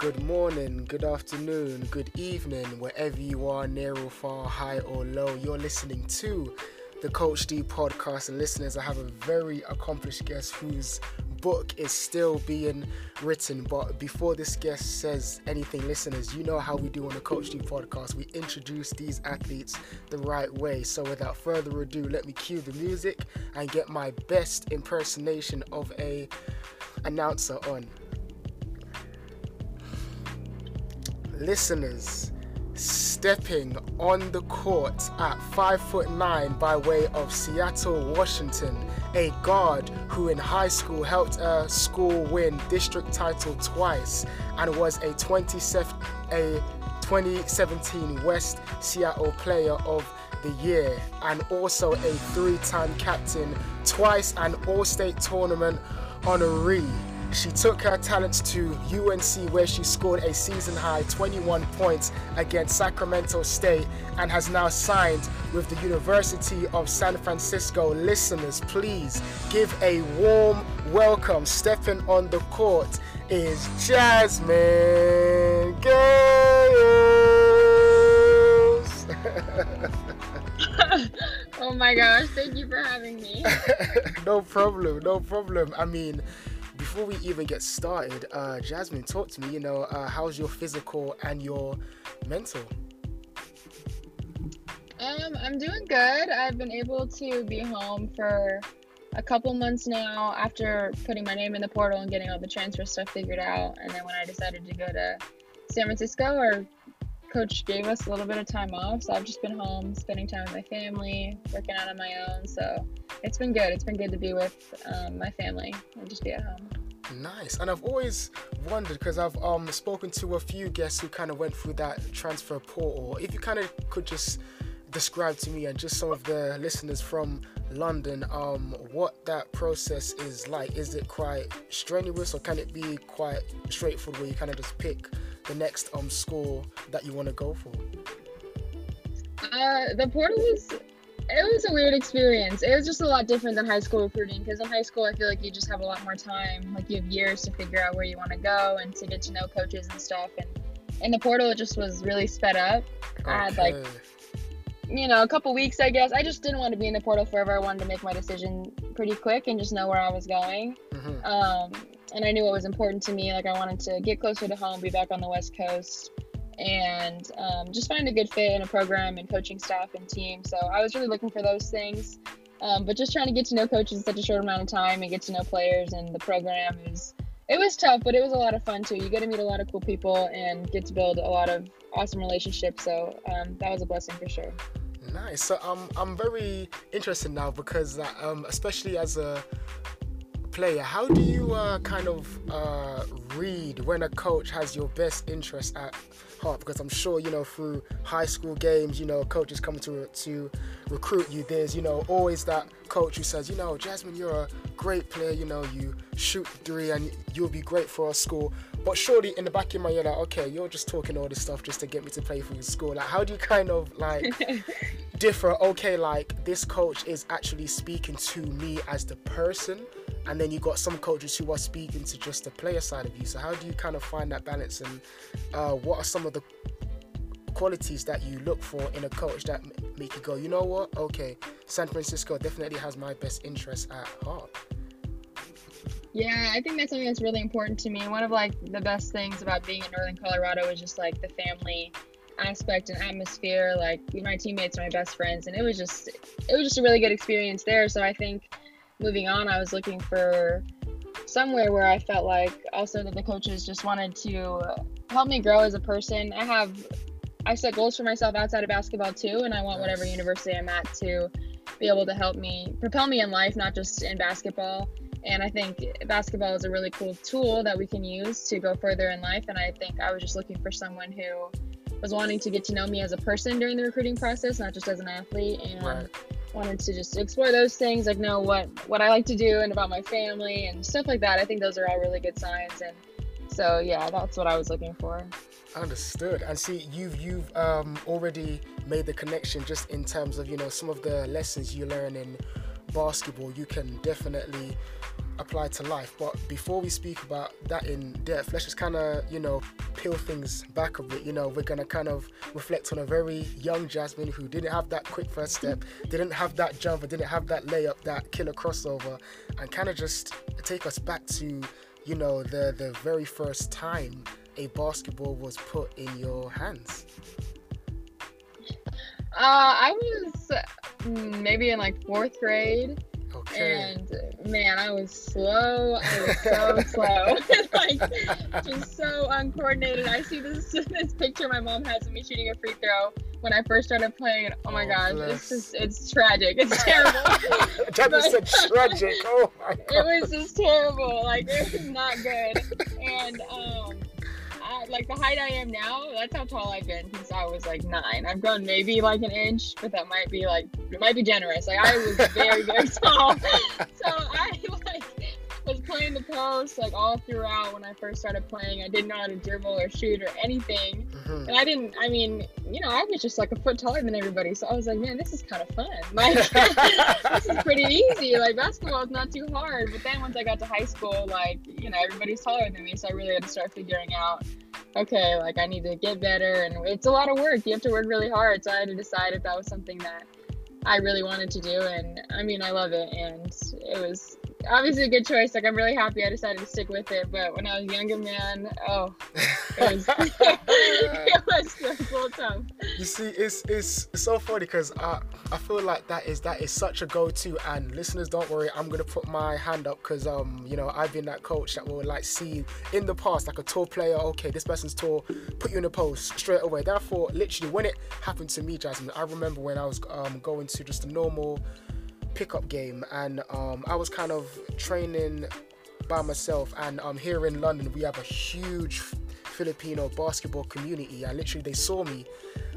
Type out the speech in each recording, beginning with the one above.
good morning, good afternoon, good evening, wherever you are, near or far, high or low. You're listening to the Coach D podcast. And listeners, I have a very accomplished guest whose book is still being written. But before this guest says anything, listeners, you know how we do on the Coach D podcast. We introduce these athletes the right way. So without further ado, let me cue the music and get my best impersonation of a announcer on. Listeners stepping on the court at 5 foot 9 by way of Seattle, Washington, a guard who in high school helped a school win district title twice and was a 27 a 2017 West Seattle Player of the Year and also a three-time captain, twice an All-State Tournament honoree. She took her talents to UNC where she scored a season high 21 points against Sacramento State and has now signed with the University of San Francisco. Listeners, please give a warm welcome. Stepping on the court is Jasmine Gales. oh my gosh, thank you for having me. no problem, no problem. I mean, before we even get started, uh, Jasmine, talk to me. You know, uh, how's your physical and your mental? Um, I'm doing good. I've been able to be home for a couple months now after putting my name in the portal and getting all the transfer stuff figured out. And then when I decided to go to San Francisco, our coach gave us a little bit of time off. So I've just been home, spending time with my family, working out on my own. So it's been good. It's been good to be with um, my family and just be at home. Nice. And I've always wondered because I've um, spoken to a few guests who kind of went through that transfer portal. If you kind of could just describe to me and just some of the listeners from London um, what that process is like. Is it quite strenuous or can it be quite straightforward where you kind of just pick the next um school that you want to go for? Uh, the portal was it was a weird experience. It was just a lot different than high school recruiting because in high school I feel like you just have a lot more time. Like you have years to figure out where you want to go and to get to know coaches and stuff. And in the portal, it just was really sped up. Okay. I had like you know a couple weeks I guess. I just didn't want to be in the portal forever. I wanted to make my decision pretty quick and just know where I was going. Mm-hmm. Um, and I knew what was important to me. Like I wanted to get closer to home, be back on the West Coast and um, just find a good fit in a program and coaching staff and team. So I was really looking for those things. Um, but just trying to get to know coaches in such a short amount of time and get to know players and the program is it was tough, but it was a lot of fun too. You get to meet a lot of cool people and get to build a lot of awesome relationships. So um, that was a blessing for sure. Nice. So um, I'm very interested now because uh, um, especially as a player, how do you uh, kind of uh, read when a coach has your best interest at heart? Because I'm sure you know through high school games, you know, coaches coming to to recruit you. There's you know always that coach who says, you know, Jasmine, you're a great player. You know, you shoot three and you'll be great for our school. But surely in the back of my head, like, okay, you're just talking all this stuff just to get me to play for your school. Like, how do you kind of like differ? Okay, like this coach is actually speaking to me as the person and then you got some coaches who are speaking to just the player side of you. So how do you kind of find that balance, and uh, what are some of the qualities that you look for in a coach that make you go, you know what? Okay, San Francisco definitely has my best interest at heart. Yeah, I think that's something that's really important to me. One of like the best things about being in Northern Colorado is just like the family aspect and atmosphere. Like my teammates are my best friends, and it was just it was just a really good experience there. So I think moving on, I was looking for somewhere where I felt like also that the coaches just wanted to help me grow as a person. I have I set goals for myself outside of basketball too, and I want whatever university I'm at to be able to help me propel me in life, not just in basketball. And I think basketball is a really cool tool that we can use to go further in life. And I think I was just looking for someone who was wanting to get to know me as a person during the recruiting process, not just as an athlete. And right wanted to just explore those things, like know what what I like to do and about my family and stuff like that. I think those are all really good signs, and so yeah, that's what I was looking for. Understood. And see, you've you've um, already made the connection just in terms of you know some of the lessons you learn in basketball. You can definitely apply to life. But before we speak about that in depth, let's just kind of, you know, peel things back a bit. You know, we're gonna kind of reflect on a very young Jasmine who didn't have that quick first step, didn't have that jump, didn't have that layup, that killer crossover, and kind of just take us back to, you know, the the very first time a basketball was put in your hands. Uh, I was mm, maybe in like fourth grade. Okay. And man, I was slow. I was so slow. like just so uncoordinated. I see this this picture my mom has of me shooting a free throw when I first started playing. And, oh my Oh, gosh, bless. it's just it's tragic. It's terrible. Jasmine said tragic. Oh my it was just terrible. Like it was not good. And um, like the height I am now, that's how tall I've been since I was like nine. I've grown maybe like an inch, but that might be like it might be generous. Like I was very very tall, so I like was playing the post like all throughout when I first started playing. I didn't know how to dribble or shoot or anything. Mhm. And I didn't, I mean, you know, I was just like a foot taller than everybody. So I was like, man, this is kind of fun. Like, this is pretty easy. Like, basketball is not too hard. But then once I got to high school, like, you know, everybody's taller than me. So I really had to start figuring out, okay, like, I need to get better. And it's a lot of work. You have to work really hard. So I had to decide if that was something that I really wanted to do. And I mean, I love it. And it was obviously a good choice. Like, I'm really happy I decided to stick with it. But when I was younger, man, oh, it was, it was little tough. You see, it's it's, it's so funny because I I feel like that is that is such a go-to. And listeners, don't worry, I'm gonna put my hand up because um you know I've been that coach that will like see in the past like a tall player. Okay, this person's tall, put you in the post straight away. Therefore, literally when it happened to me, Jasmine, I remember when I was um going to just a normal pickup game and um I was kind of training by myself and um here in London we have a huge Filipino basketball community and literally they saw me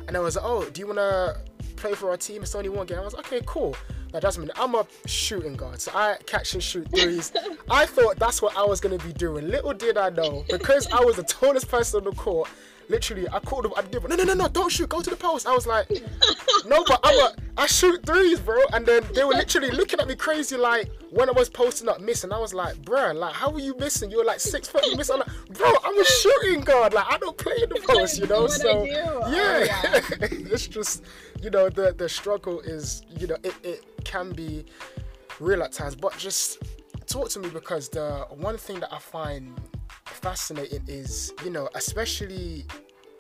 and I was like, oh, do you want to play for our team? It's only one game. I was like, okay, cool. Now, Jasmine, I'm a shooting guard, so I catch and shoot threes. I thought that's what I was going to be doing. Little did I know, because I was the tallest person on the court, literally, I called them, I did, no, no, no, no, don't shoot, go to the post. I was like, no, but I'm a, I shoot threes, bro. And then they were literally looking at me crazy, like, when I was posting up missing. I was like, bruh, like, how are you missing? You're like six foot, you missing. I'm like, bro, I'm a shooting guard. Like, I don't play in the post, you know? So, do. Oh, yeah. yeah. it's just, you know, the, the struggle is, you know, it, it can be real at times. But just talk to me because the one thing that I find fascinating is, you know, especially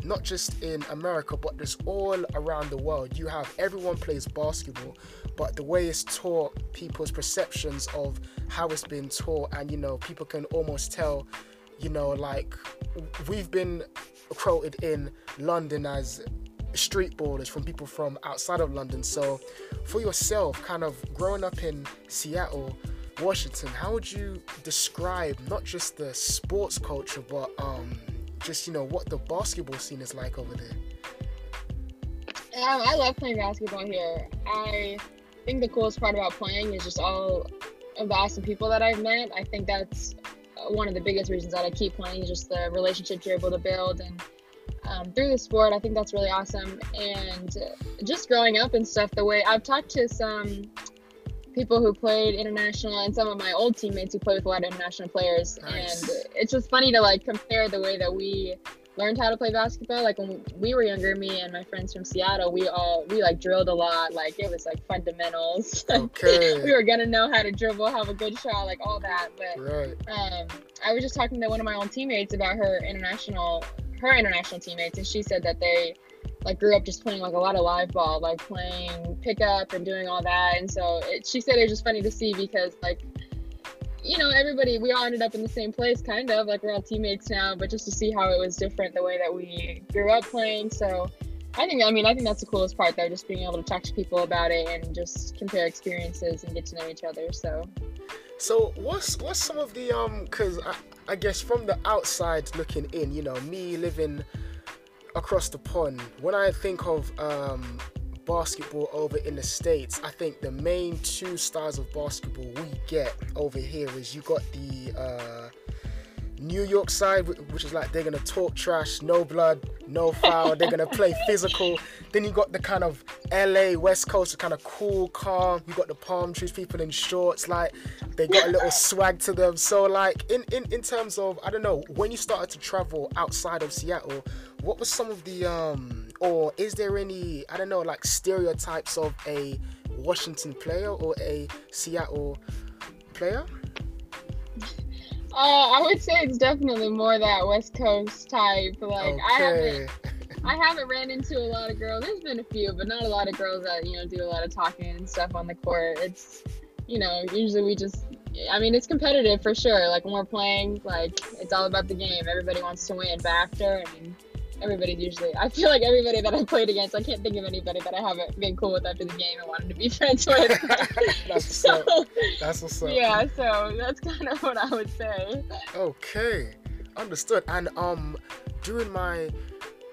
not just in America, but just all around the world. You have everyone plays basketball, but the way it's taught, people's perceptions of how it's been taught, and you know, people can almost tell, you know, like we've been quoted in London as street ballers from people from outside of London. So, for yourself, kind of growing up in Seattle, Washington, how would you describe not just the sports culture, but um, just you know what the basketball scene is like over there? I love playing basketball here. I think the coolest part about playing is just all of the awesome people that I've met. I think that's one of the biggest reasons that I keep playing just the relationships you're able to build and um, through the sport. I think that's really awesome. And just growing up and stuff, the way I've talked to some people who played international and some of my old teammates who play with a lot of international players. Nice. And it's just funny to like compare the way that we learned how to play basketball. Like when we were younger, me and my friends from Seattle, we all we like drilled a lot. Like it was like fundamentals. Okay. we were gonna know how to dribble, have a good shot, like all that. But right. um, I was just talking to one of my old teammates about her international, her international teammates, and she said that they like grew up just playing like a lot of live ball, like playing pickup and doing all that. And so it, she said it was just funny to see because like, you know, everybody we all ended up in the same place, kind of like we're all teammates now, but just to see how it was different the way that we grew up playing. So. I think I mean I think that's the coolest part though, just being able to talk to people about it and just compare experiences and get to know each other. So So what's what's some of the um? Because I, I guess from the outside looking in, you know, me living across the pond, when I think of um basketball over in the states, I think the main two styles of basketball we get over here is you got the uh New York side, which is like they're gonna talk trash, no blood, no foul. they're gonna play physical. Then you got the kind of LA West Coast, kind of cool, calm. You got the palm trees, people in shorts, like they got a little swag to them. So like in in in terms of I don't know when you started to travel outside of Seattle, what was some of the um or is there any I don't know like stereotypes of a Washington player or a Seattle player? Uh, I would say it's definitely more that West Coast type. Like okay. I haven't, I haven't ran into a lot of girls. There's been a few, but not a lot of girls that you know do a lot of talking and stuff on the court. It's, you know, usually we just, I mean, it's competitive for sure. Like when we're playing, like it's all about the game. Everybody wants to win. But after, I mean, everybody's usually I feel like everybody that I played against, I can't think of anybody that I haven't been cool with after the game and wanted to be friends with. that's so, what's up. That's what's up. Yeah, so that's kind of what I would say. Okay. Understood. And um during my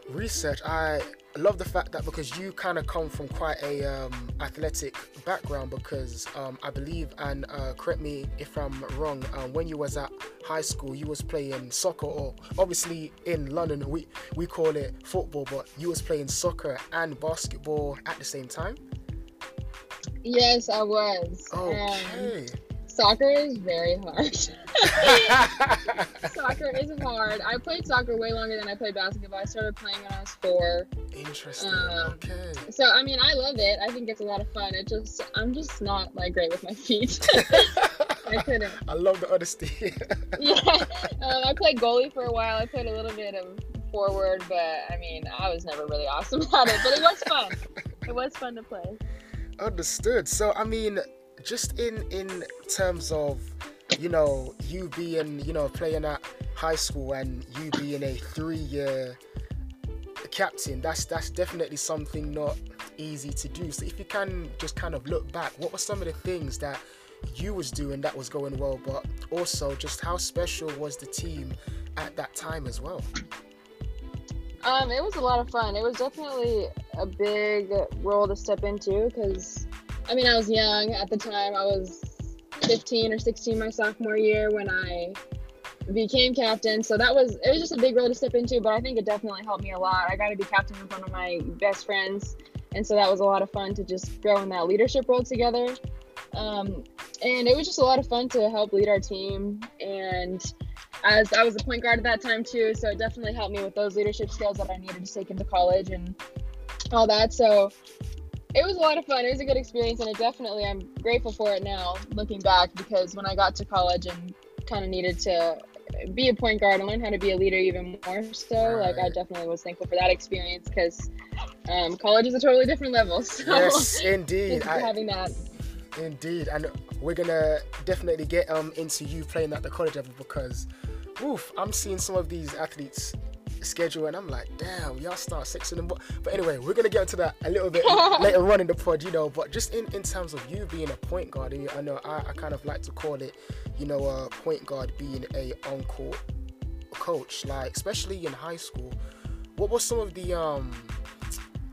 research I I love the fact that because you kind of come from quite a um, athletic background because um, I believe and uh, correct me if I'm wrong um, when you was at high school you was playing soccer or obviously in London we we call it football but you was playing soccer and basketball at the same time? Yes I was. Okay soccer is very hard. soccer is hard. I played soccer way longer than I played basketball. I started playing when I was four. Interesting. Um, okay. So I mean, I love it. I think it's a lot of fun. It just I'm just not like great with my feet. I couldn't. I love the honesty. yeah. Um, I played goalie for a while. I played a little bit of forward, but I mean, I was never really awesome at it. But it was fun. it was fun to play. Understood. So I mean, just in in terms of you know you being you know playing at high school and you being a three-year captain that's that's definitely something not easy to do. So if you can just kind of look back what were some of the things that you was doing that was going well but also just how special was the team at that time as well? Um it was a lot of fun. It was definitely a big role to step into because I mean, I was young at the time. I was 15 or 16 my sophomore year when I became captain. So that was it was just a big role to step into, but I think it definitely helped me a lot. I got to be captain with one of my best friends, and so that was a lot of fun to just grow in that leadership role together. Um, and it was just a lot of fun to help lead our team. And as I was a point guard at that time too, so it definitely helped me with those leadership skills that I needed to take into college and all that. So it was a lot of fun. It was a good experience, and it definitely I'm grateful for it now, looking back, because when I got to college and kind of needed to be a point guard and learn how to be a leader even more so, right. like I definitely was thankful for that experience because um, college is a totally different level. So yes, indeed, I, having that. Indeed, and we're gonna definitely get um into you playing at the college level because, oof, I'm seeing some of these athletes schedule, and I'm like, damn, y'all start six in the morning. But anyway, we're gonna get into that a little bit later on in the pod, you know. But just in, in terms of you being a point guard, I know I, I kind of like to call it, you know, a point guard being a on-court coach, like especially in high school. What was some of the um,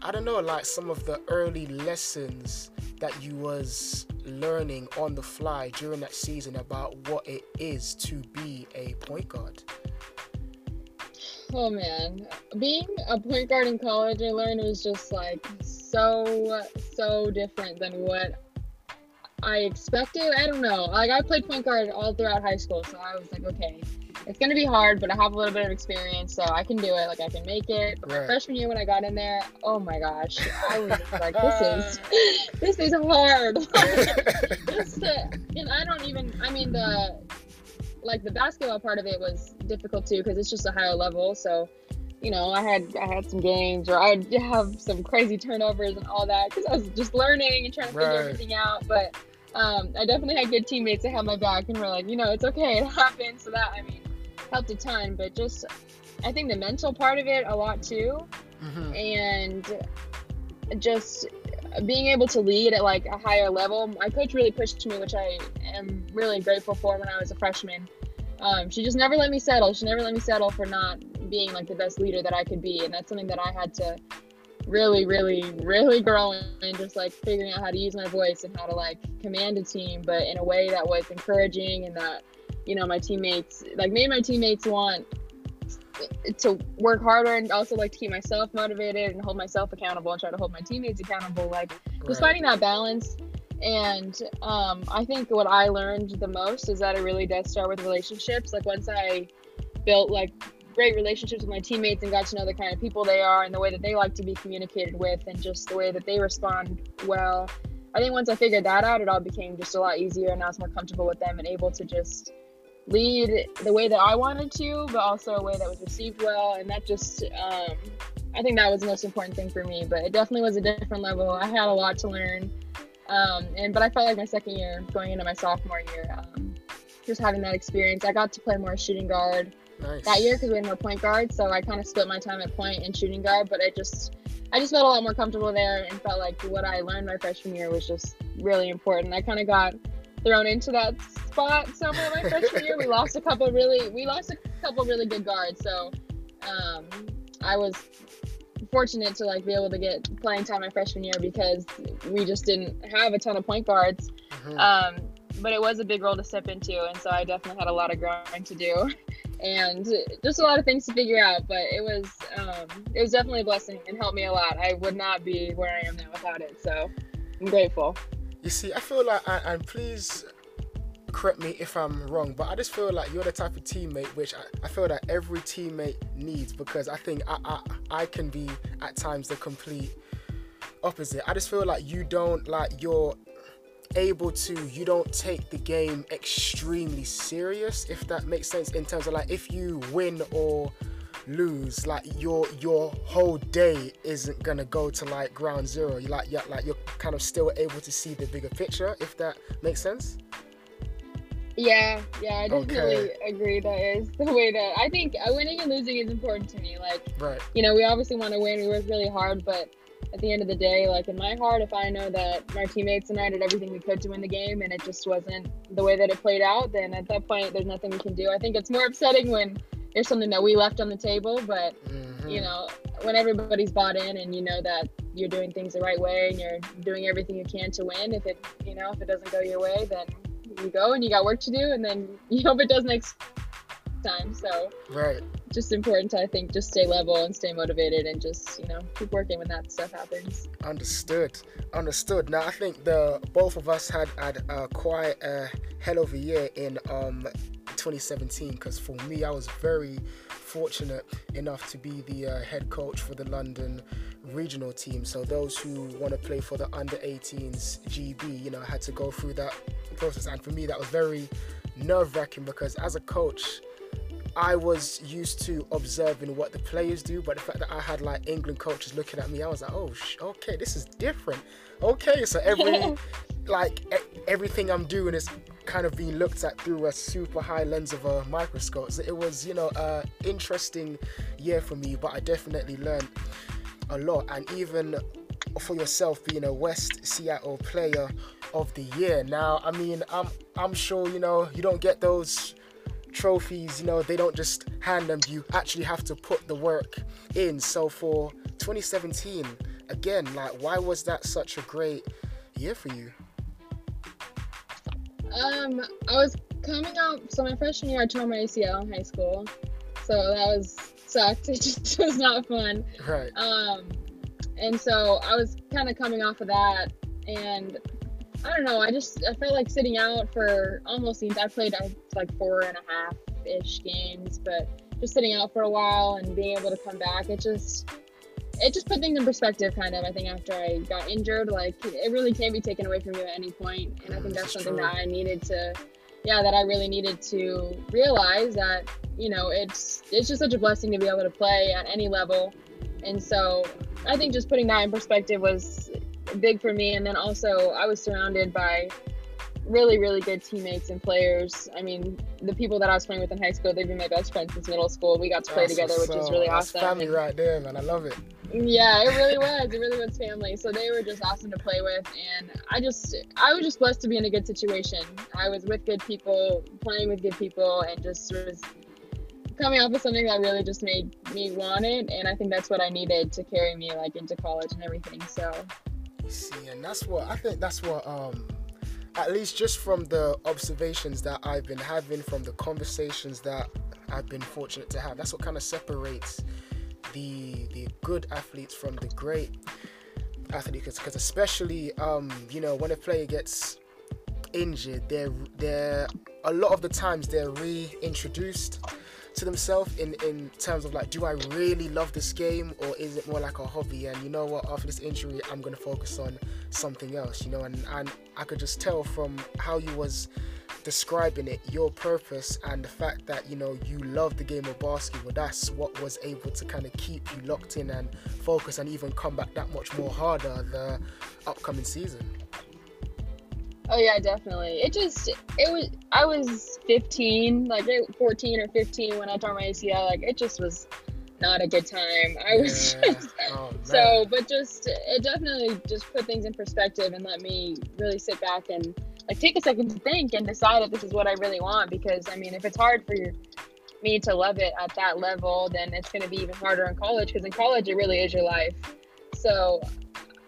I don't know, like some of the early lessons that you was learning on the fly during that season about what it is to be a point guard? Oh man, being a point guard in college, I learned was just like so so different than what I expected. I don't know. Like I played point guard all throughout high school, so I was like, okay, it's gonna be hard, but I have a little bit of experience, so I can do it. Like I can make it. But right. my freshman year when I got in there, oh my gosh, I was like, this is this is hard. just to, and I don't even. I mean the like the basketball part of it was difficult too because it's just a higher level. So, you know, I had I had some games or I'd have some crazy turnovers and all that because I was just learning and trying to right. figure everything out. But um, I definitely had good teammates that had my back and were like, you know, it's okay, it happens. So that I mean helped a ton. But just I think the mental part of it a lot too, mm-hmm. and just being able to lead at like a higher level. My coach really pushed me, which I am really grateful for when I was a freshman. Um, she just never let me settle. She never let me settle for not being like the best leader that I could be, and that's something that I had to really, really, really grow in. Just like figuring out how to use my voice and how to like command a team, but in a way that was encouraging and that you know my teammates like made my teammates want to work harder and also like to keep myself motivated and hold myself accountable and try to hold my teammates accountable like just finding that balance and um, i think what i learned the most is that it really does start with relationships like once i built like great relationships with my teammates and got to know the kind of people they are and the way that they like to be communicated with and just the way that they respond well i think once i figured that out it all became just a lot easier and i was more comfortable with them and able to just lead the way that I wanted to, but also a way that was received well. And that just, um, I think that was the most important thing for me. But it definitely was a different level. I had a lot to learn. Um, and but I felt like my second year, going into my sophomore year, um, just having that experience, I got to play more shooting guard nice. that year because we had more point guard. So I kind of split my time at point and shooting guard. But I just, I just felt a lot more comfortable there and felt like what I learned my freshman year was just really important. I kind of got thrown into that spot somewhere my freshman year. We lost a couple really we lost a couple really good guards. So um, I was fortunate to like be able to get playing time my freshman year because we just didn't have a ton of point guards. Mm-hmm. Um, but it was a big role to step into, and so I definitely had a lot of growing to do, and just a lot of things to figure out. But it was um, it was definitely a blessing and helped me a lot. I would not be where I am now without it. So I'm grateful. You see, I feel like, and please correct me if I'm wrong, but I just feel like you're the type of teammate which I, I feel that every teammate needs because I think I, I, I can be at times the complete opposite. I just feel like you don't like you're able to you don't take the game extremely serious if that makes sense in terms of like if you win or lose like your your whole day isn't gonna go to like ground zero you like yeah like you're kind of still able to see the bigger picture if that makes sense yeah, yeah, I definitely okay. agree. That is the way that I think uh, winning and losing is important to me. Like, right. you know, we obviously want to win. We work really hard, but at the end of the day, like in my heart, if I know that my teammates and I did everything we could to win the game and it just wasn't the way that it played out, then at that point, there's nothing we can do. I think it's more upsetting when there's something that we left on the table, but mm-hmm. you know, when everybody's bought in and you know that you're doing things the right way and you're doing everything you can to win, if it, you know, if it doesn't go your way, then you go and you got work to do and then you hope it does next time so right. just important to i think just stay level and stay motivated and just you know keep working when that stuff happens. Understood. Understood. Now i think the both of us had had uh, quite a hell of a year in um 2017 because for me i was very fortunate enough to be the uh, head coach for the london regional team. So those who want to play for the under 18s gb you know had to go through that process. And for me, that was very nerve wracking because as a coach, I was used to observing what the players do, but the fact that I had like England coaches looking at me, I was like, oh, sh- okay, this is different. Okay, so every like e- everything I'm doing is kind of being looked at through a super high lens of a microscope. So it was, you know, a interesting year for me, but I definitely learned a lot. And even for yourself being a West Seattle player of the year. Now, I mean, I'm I'm sure you know you don't get those trophies. You know, they don't just hand them. You actually have to put the work in. So for 2017, again, like, why was that such a great year for you? Um, I was coming out. So my freshman year, I tore my ACL in high school. So that was sucked. It just was not fun. Right. Um, and so I was kind of coming off of that, and I don't know. I just I felt like sitting out for almost seems I played like four and a half ish games, but just sitting out for a while and being able to come back, it just it just put things in perspective kind of i think after i got injured like it really can't be taken away from you at any point and i think mm, that's something that i needed to yeah that i really needed to realize that you know it's it's just such a blessing to be able to play at any level and so I think just putting that in perspective was big for me. And then also, I was surrounded by really, really good teammates and players. I mean, the people that I was playing with in high school, they've been my best friends since middle school. We got to play that's together, which is really awesome. family right there, man. I love it. Yeah, it really was. It really was family. So they were just awesome to play with. And I just, I was just blessed to be in a good situation. I was with good people, playing with good people, and just was coming off of something that really just made me want it and i think that's what i needed to carry me like into college and everything so see and that's what i think that's what um at least just from the observations that I've been having, from the conversations that I've been fortunate to have, that's what kind of separates the the good athletes from the great athletes. Because especially, um, you know, when a player gets injured, they're they're a lot of the times they're reintroduced to themselves in in terms of like, do I really love this game or is it more like a hobby? And you know what, after this injury, I'm gonna focus on something else. You know, and and I could just tell from how you was describing it, your purpose and the fact that you know you love the game of basketball. That's what was able to kind of keep you locked in and focus, and even come back that much more harder the upcoming season. Oh yeah, definitely. It just it was I was 15, like 14 or 15 when I tore my ACL. Like it just was not a good time. I was Yeah. just, Oh, so, but just it definitely just put things in perspective and let me really sit back and like take a second to think and decide if this is what I really want. Because I mean, if it's hard for your me to love it at that level, then it's going to be even harder in college. Because in college, it really is your life. So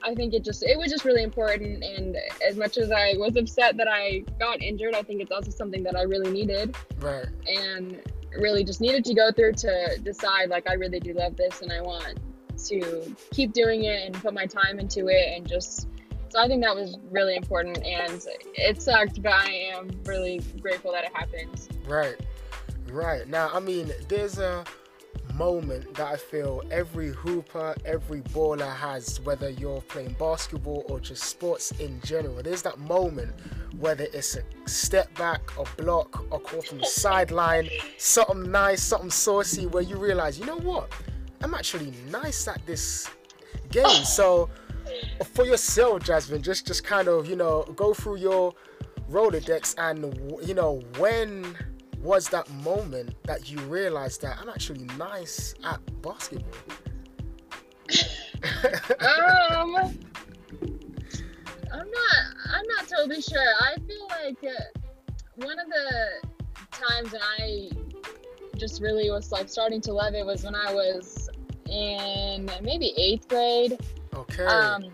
I think it just it was just really important. And as much as I was upset that I got injured, I think it's also something that I really needed right. and really just needed to go through to decide like I really do love this and I want to keep doing it and put my time into it and just so I think that was really important and it sucked but I am really grateful that it happened. Right, right. Now, I mean, there's a moment that I feel every hooper, every baller has, whether you're playing basketball or just sports in general. There's that moment, whether it's a step back, a block, a call from the sideline, something nice, something saucy, where you realize, you know what? I'm actually nice at this game. So, for yourself, Jasmine, just just kind of you know go through your Rolodex and you know when was that moment that you realized that I'm actually nice at basketball? Um I'm not I'm not totally sure. I feel like uh, one of the times when I just really was like starting to love it was when I was in maybe eighth grade. okay. Um,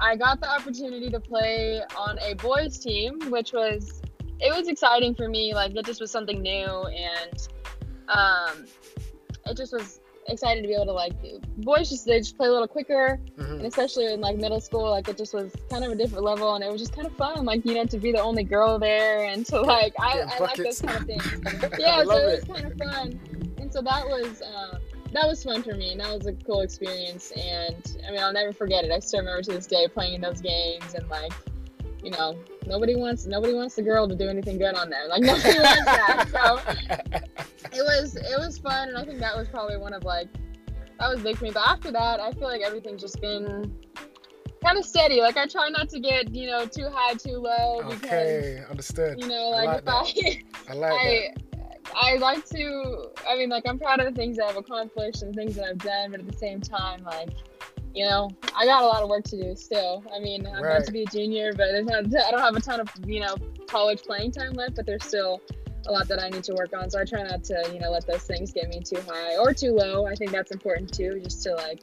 I got the opportunity to play on a boys team, which was it was exciting for me. Like it just was something new, and um, it just was excited to be able to like boys just they just play a little quicker, Mhm. and especially in like middle school, like it just was kind of a different level, and it was just kind of fun. Like you know to be the only girl there, and to like I, Getting I like those kind of things. Yeah, so it it. was kind of fun, and so that was. Um, that was fun for me and that was a cool experience and i mean i'll never forget it i still remember to this day playing in those games and like you know nobody wants nobody wants the girl to do anything good on them. Like nobody wants that. So it was it was fun and i think that was probably one of like that was big for me. But after that i feel like everything's just been kind of steady. Like i try not to get you know too high too low because okay, understood. you know I like, like if i I like I I like to I mean like I'm proud of the things that I've accomplished and things that I've done, but at the same time like you know, I got a lot of work to do still. I mean, I'm about to be a junior, but there's not, I don't have a ton of, you know, college playing time left, but there's still a lot that I need to work on. So I try not to, you know, let those things get me too high or too low. I think that's important too, just to like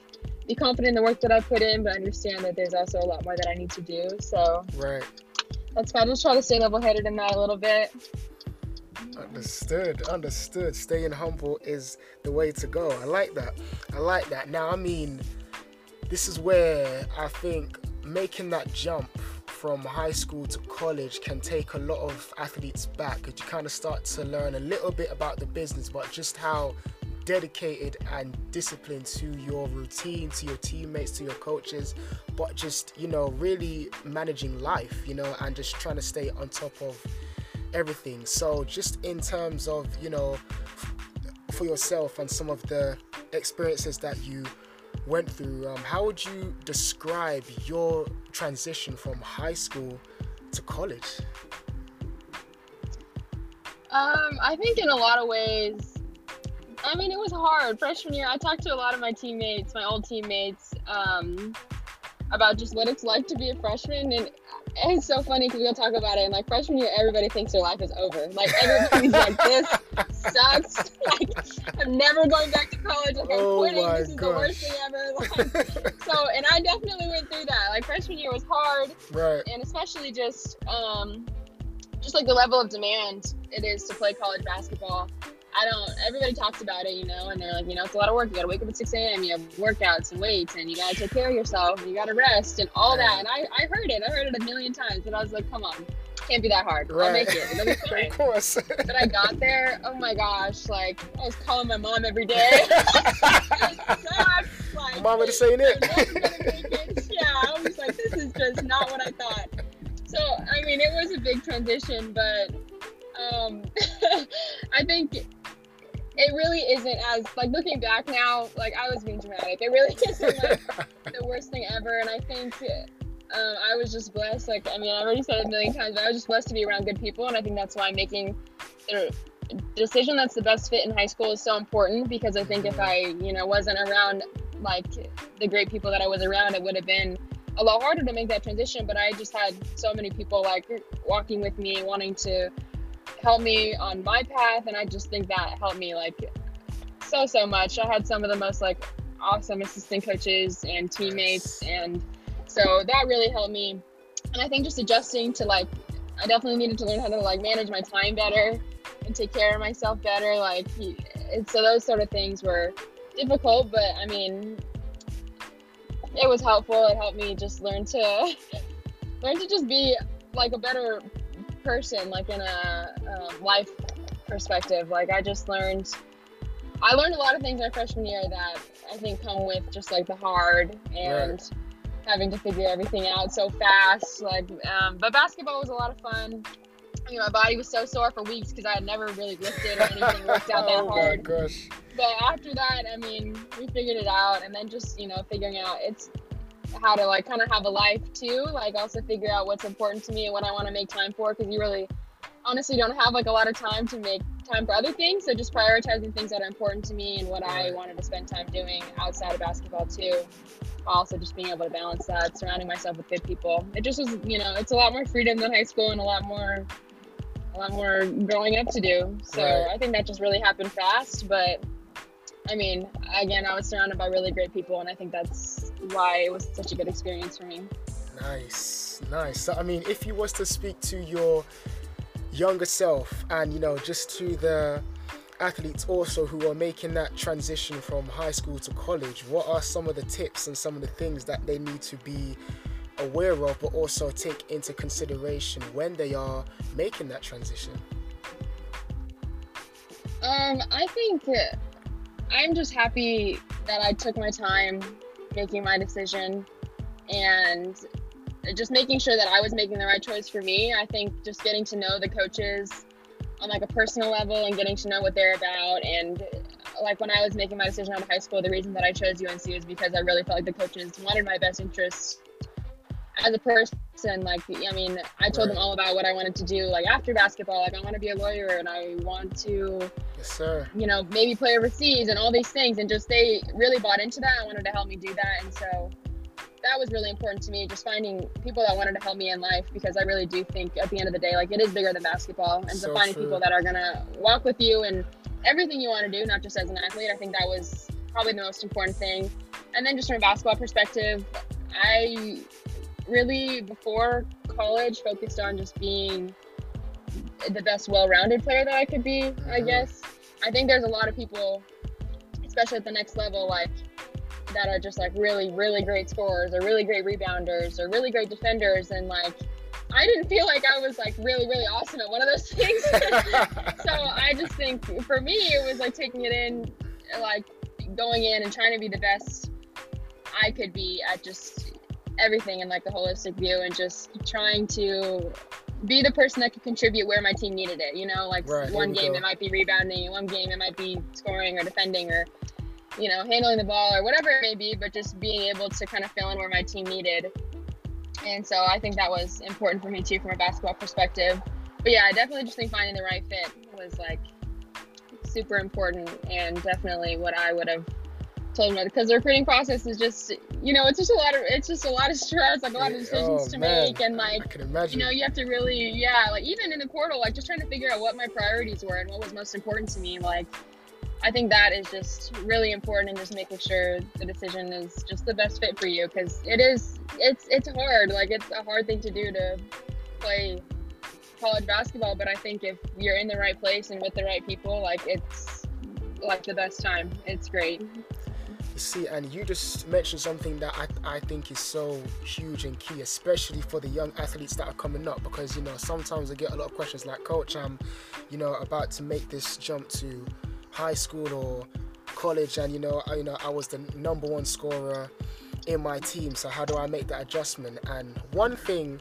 be confident in the work that I put in, but understand that there's also a lot more that I need to do. So. Right. that's kind of just try to stay level headed in that a little bit. Understood, understood. Staying humble is the way to go. I like that. I like that. Now, I mean, this is where I think making that jump from high school to college can take a lot of athletes back because you kind of start to learn a little bit about the business, but just how dedicated and disciplined to your routine, to your teammates, to your coaches, but just, you know, really managing life, you know, and just trying to stay on top of everything. So, just in terms of, you know, for yourself and some of the experiences that you went through, um, how would you describe your transition from high school to college? Um, I think in a lot of ways, I mean, it was hard. Freshman year, I talked to a lot of my teammates, my old teammates, um, about just what it's like to be a freshman. And it's so funny because we'll talk about it. And like freshman year, everybody thinks their life is over. Like everybody's like, this sucks. like, I'm never going back to college. Like, I'm Oh quitting. This is the worst thing ever. Like, so, and I definitely went through that. Like freshman year was hard Right. and especially just um just like the level of demand it is to play college basketball. I don't. Everybody talks about it, you know, and they're like, you know, it's a lot of work. You got to wake up at 6 a.m. You have workouts and weights, and you got to take care of yourself. And you got to rest and all that. And I, I heard it. I heard it a million times, and I was like, come on, can't be that hard. Right. I'll make it. It'll be fine. of course. but I got there. Oh my gosh! Like I was calling my mom every day. like, Mama just saying it. it. Yeah, I was like, this is just not what I thought. So I mean, it was a big transition, but um, I think it really isn't as like looking back now. Like I was being dramatic. It really isn't like the worst thing ever, and I think. Um, I was just blessed. Like, I mean, I've already said it a million times, but I was just blessed to be around good people. And I think that's why I'm making the decision that's the best fit in high school is so important because I think if I, you know, wasn't around like the great people that I was around, it would have been a lot harder to make that transition. But I just had so many people like walking with me, wanting to helped me on my path and i just think that helped me like so so much. I had some of the most like awesome assistant coaches and teammates and so that really helped me. And i think just adjusting to like i definitely needed to learn how to like manage my time better and take care of myself better like so those sort of things were difficult but i mean it was helpful. It helped me just learn to learn to just be like a better person, like in a um, life perspective. Like I just learned, I learned a lot of things my freshman year that I think come with just like the hard and right. having to figure everything out so fast. Like, um, but basketball was a lot of fun. I mean, my body was so sore for weeks because I had never really lifted or anything worked out that oh hard. But after that, I mean, we figured it out, and then just you know figuring out it's how to like kind of have a life too like also figure out what's important to me and what i want to make time for because you really honestly don't have like a lot of time to make time for other things so just prioritizing things that are important to me and what i wanted to spend time doing outside of basketball too also just being able to balance that surrounding myself with good people. It just was you know it's a lot more freedom than high school and a lot more a lot more growing up to do. So right. i think that just really happened fast but I mean, again, I was surrounded by really great people, and I think that's why it was such a good experience for me. Nice, nice. So, I mean, if you was to speak to your younger self, and you know, just to the athletes also who are making that transition from high school to college, what are some of the tips and some of the things that they need to be aware of, but also take into consideration when they are making that transition? Um, I think I'm just happy that I took my time making my decision and just making sure that I was making the right choice for me. I think just getting to know the coaches on like a personal level and getting to know what they're about and like when I was making my decision out of high school, the reason that I chose UNC was because I really felt like the coaches wanted my best interests as a person like i mean i told right. them all about what i wanted to do like after basketball like i want to be a lawyer and i want to yes sir. you know maybe play overseas and all these things. And just they really bought into that and wanted to help me do that. And so that was really important to me just finding people that wanted to help me in life because i really do think at the end of the day like it is bigger than basketball. And so, so finding true. people that are gonna walk with you and everything you want to do not just as an athlete i think that was probably the most important thing. And then just from a basketball perspective i really before college focused on just being the best well-rounded player that I could be, mm-hmm. I guess. I think there's a lot of people, especially at the next level, like that are just like really, really great scorers or really great rebounders or really great defenders and like I didn't feel like I was like really, really awesome at one of those things. so I just think for me it was like taking it in like going in and trying to be the best I could be at just everything in like the holistic view and just trying to be the person that could contribute where my team needed it. You know, like right, one game go. it might be rebounding, one game it might be scoring or defending or you know handling the ball or whatever it may be, but just being able to kind of fill in where my team needed. And so I think that was important for me too from a basketball perspective. But yeah, I definitely just think finding the right fit was like super important and definitely what I would have told me because the recruiting process is just you know it's just a lot of it's just a lot of stress like a lot of decisions oh, to man. make and like you know you have to really yeah like even in the portal like just trying to figure out what my priorities were and what was most important to me like I think that is just really important and just making sure the decision is just the best fit for you because it is it's it's hard like it's a hard thing to do to play college basketball, but I think if you're in the right place and with the right people, like it's like the best time. It's great. Mm-hmm. See, and you just mentioned something that I, I think is so huge and key, especially for the young athletes that are coming up. Because you know, sometimes I get a lot of questions like, "Coach, I'm, you know, about to make this jump to high school or college, and you know, I, you know, I was the number one scorer in my team. So how do I make that adjustment?" And one thing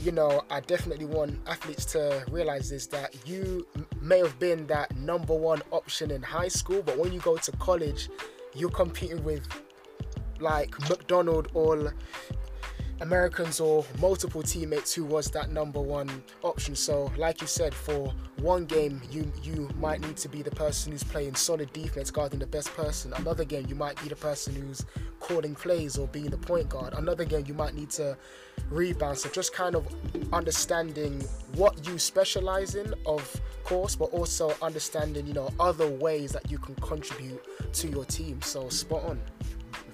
you know, I definitely want athletes to realize is that you may have been that number one option in high school, but when you go to college, you're competing with like McDonald or Americans or multiple teammates who was that number one option. So, like you said, for one game, you you might need to be the person who's playing solid defense, guarding the best person. Another game, you might be the person who's calling plays or being the point guard. Another game, you might need to rebound. So, just kind of understanding what you specialize in, of course, but also understanding, you know, other ways that you can contribute to your team. So, spot on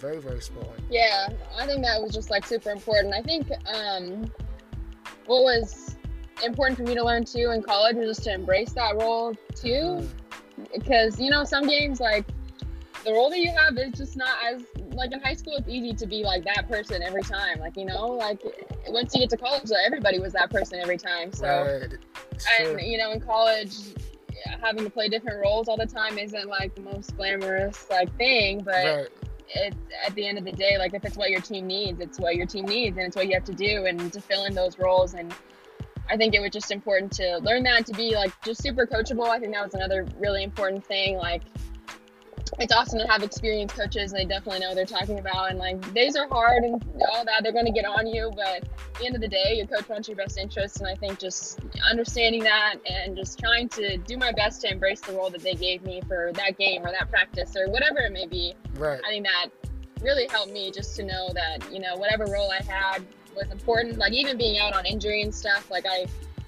very very on. Yeah, I think that was just like super important. I think um, what was important for me to learn too in college was just to embrace that role too, because mm. you know some games like the role that you have is just not as like in high school it's easy to be like that person every time like you know like once you get to college everybody was that person every time so right. and you know in college having to play different roles all the time isn't like the most glamorous like thing but right it's at the end of the day, like if it's what your team needs, it's what your team needs, and it's what you have to do, and to fill in those roles. And I think it was just important to learn that to be like just super coachable. I think that was another really important thing. Like it's awesome to have experienced coaches. They definitely know what they're talking about. And like days are hard and all that. They're going to get on you. But at the end of the day, your coach wants your best interests. And I think just understanding that and just trying to do my best to embrace the role that they gave me for that game or that practice or whatever it may be. Right. I think that really helped me just to know that, you know, whatever role I had was important. Like even being out on injury and stuff. Like I,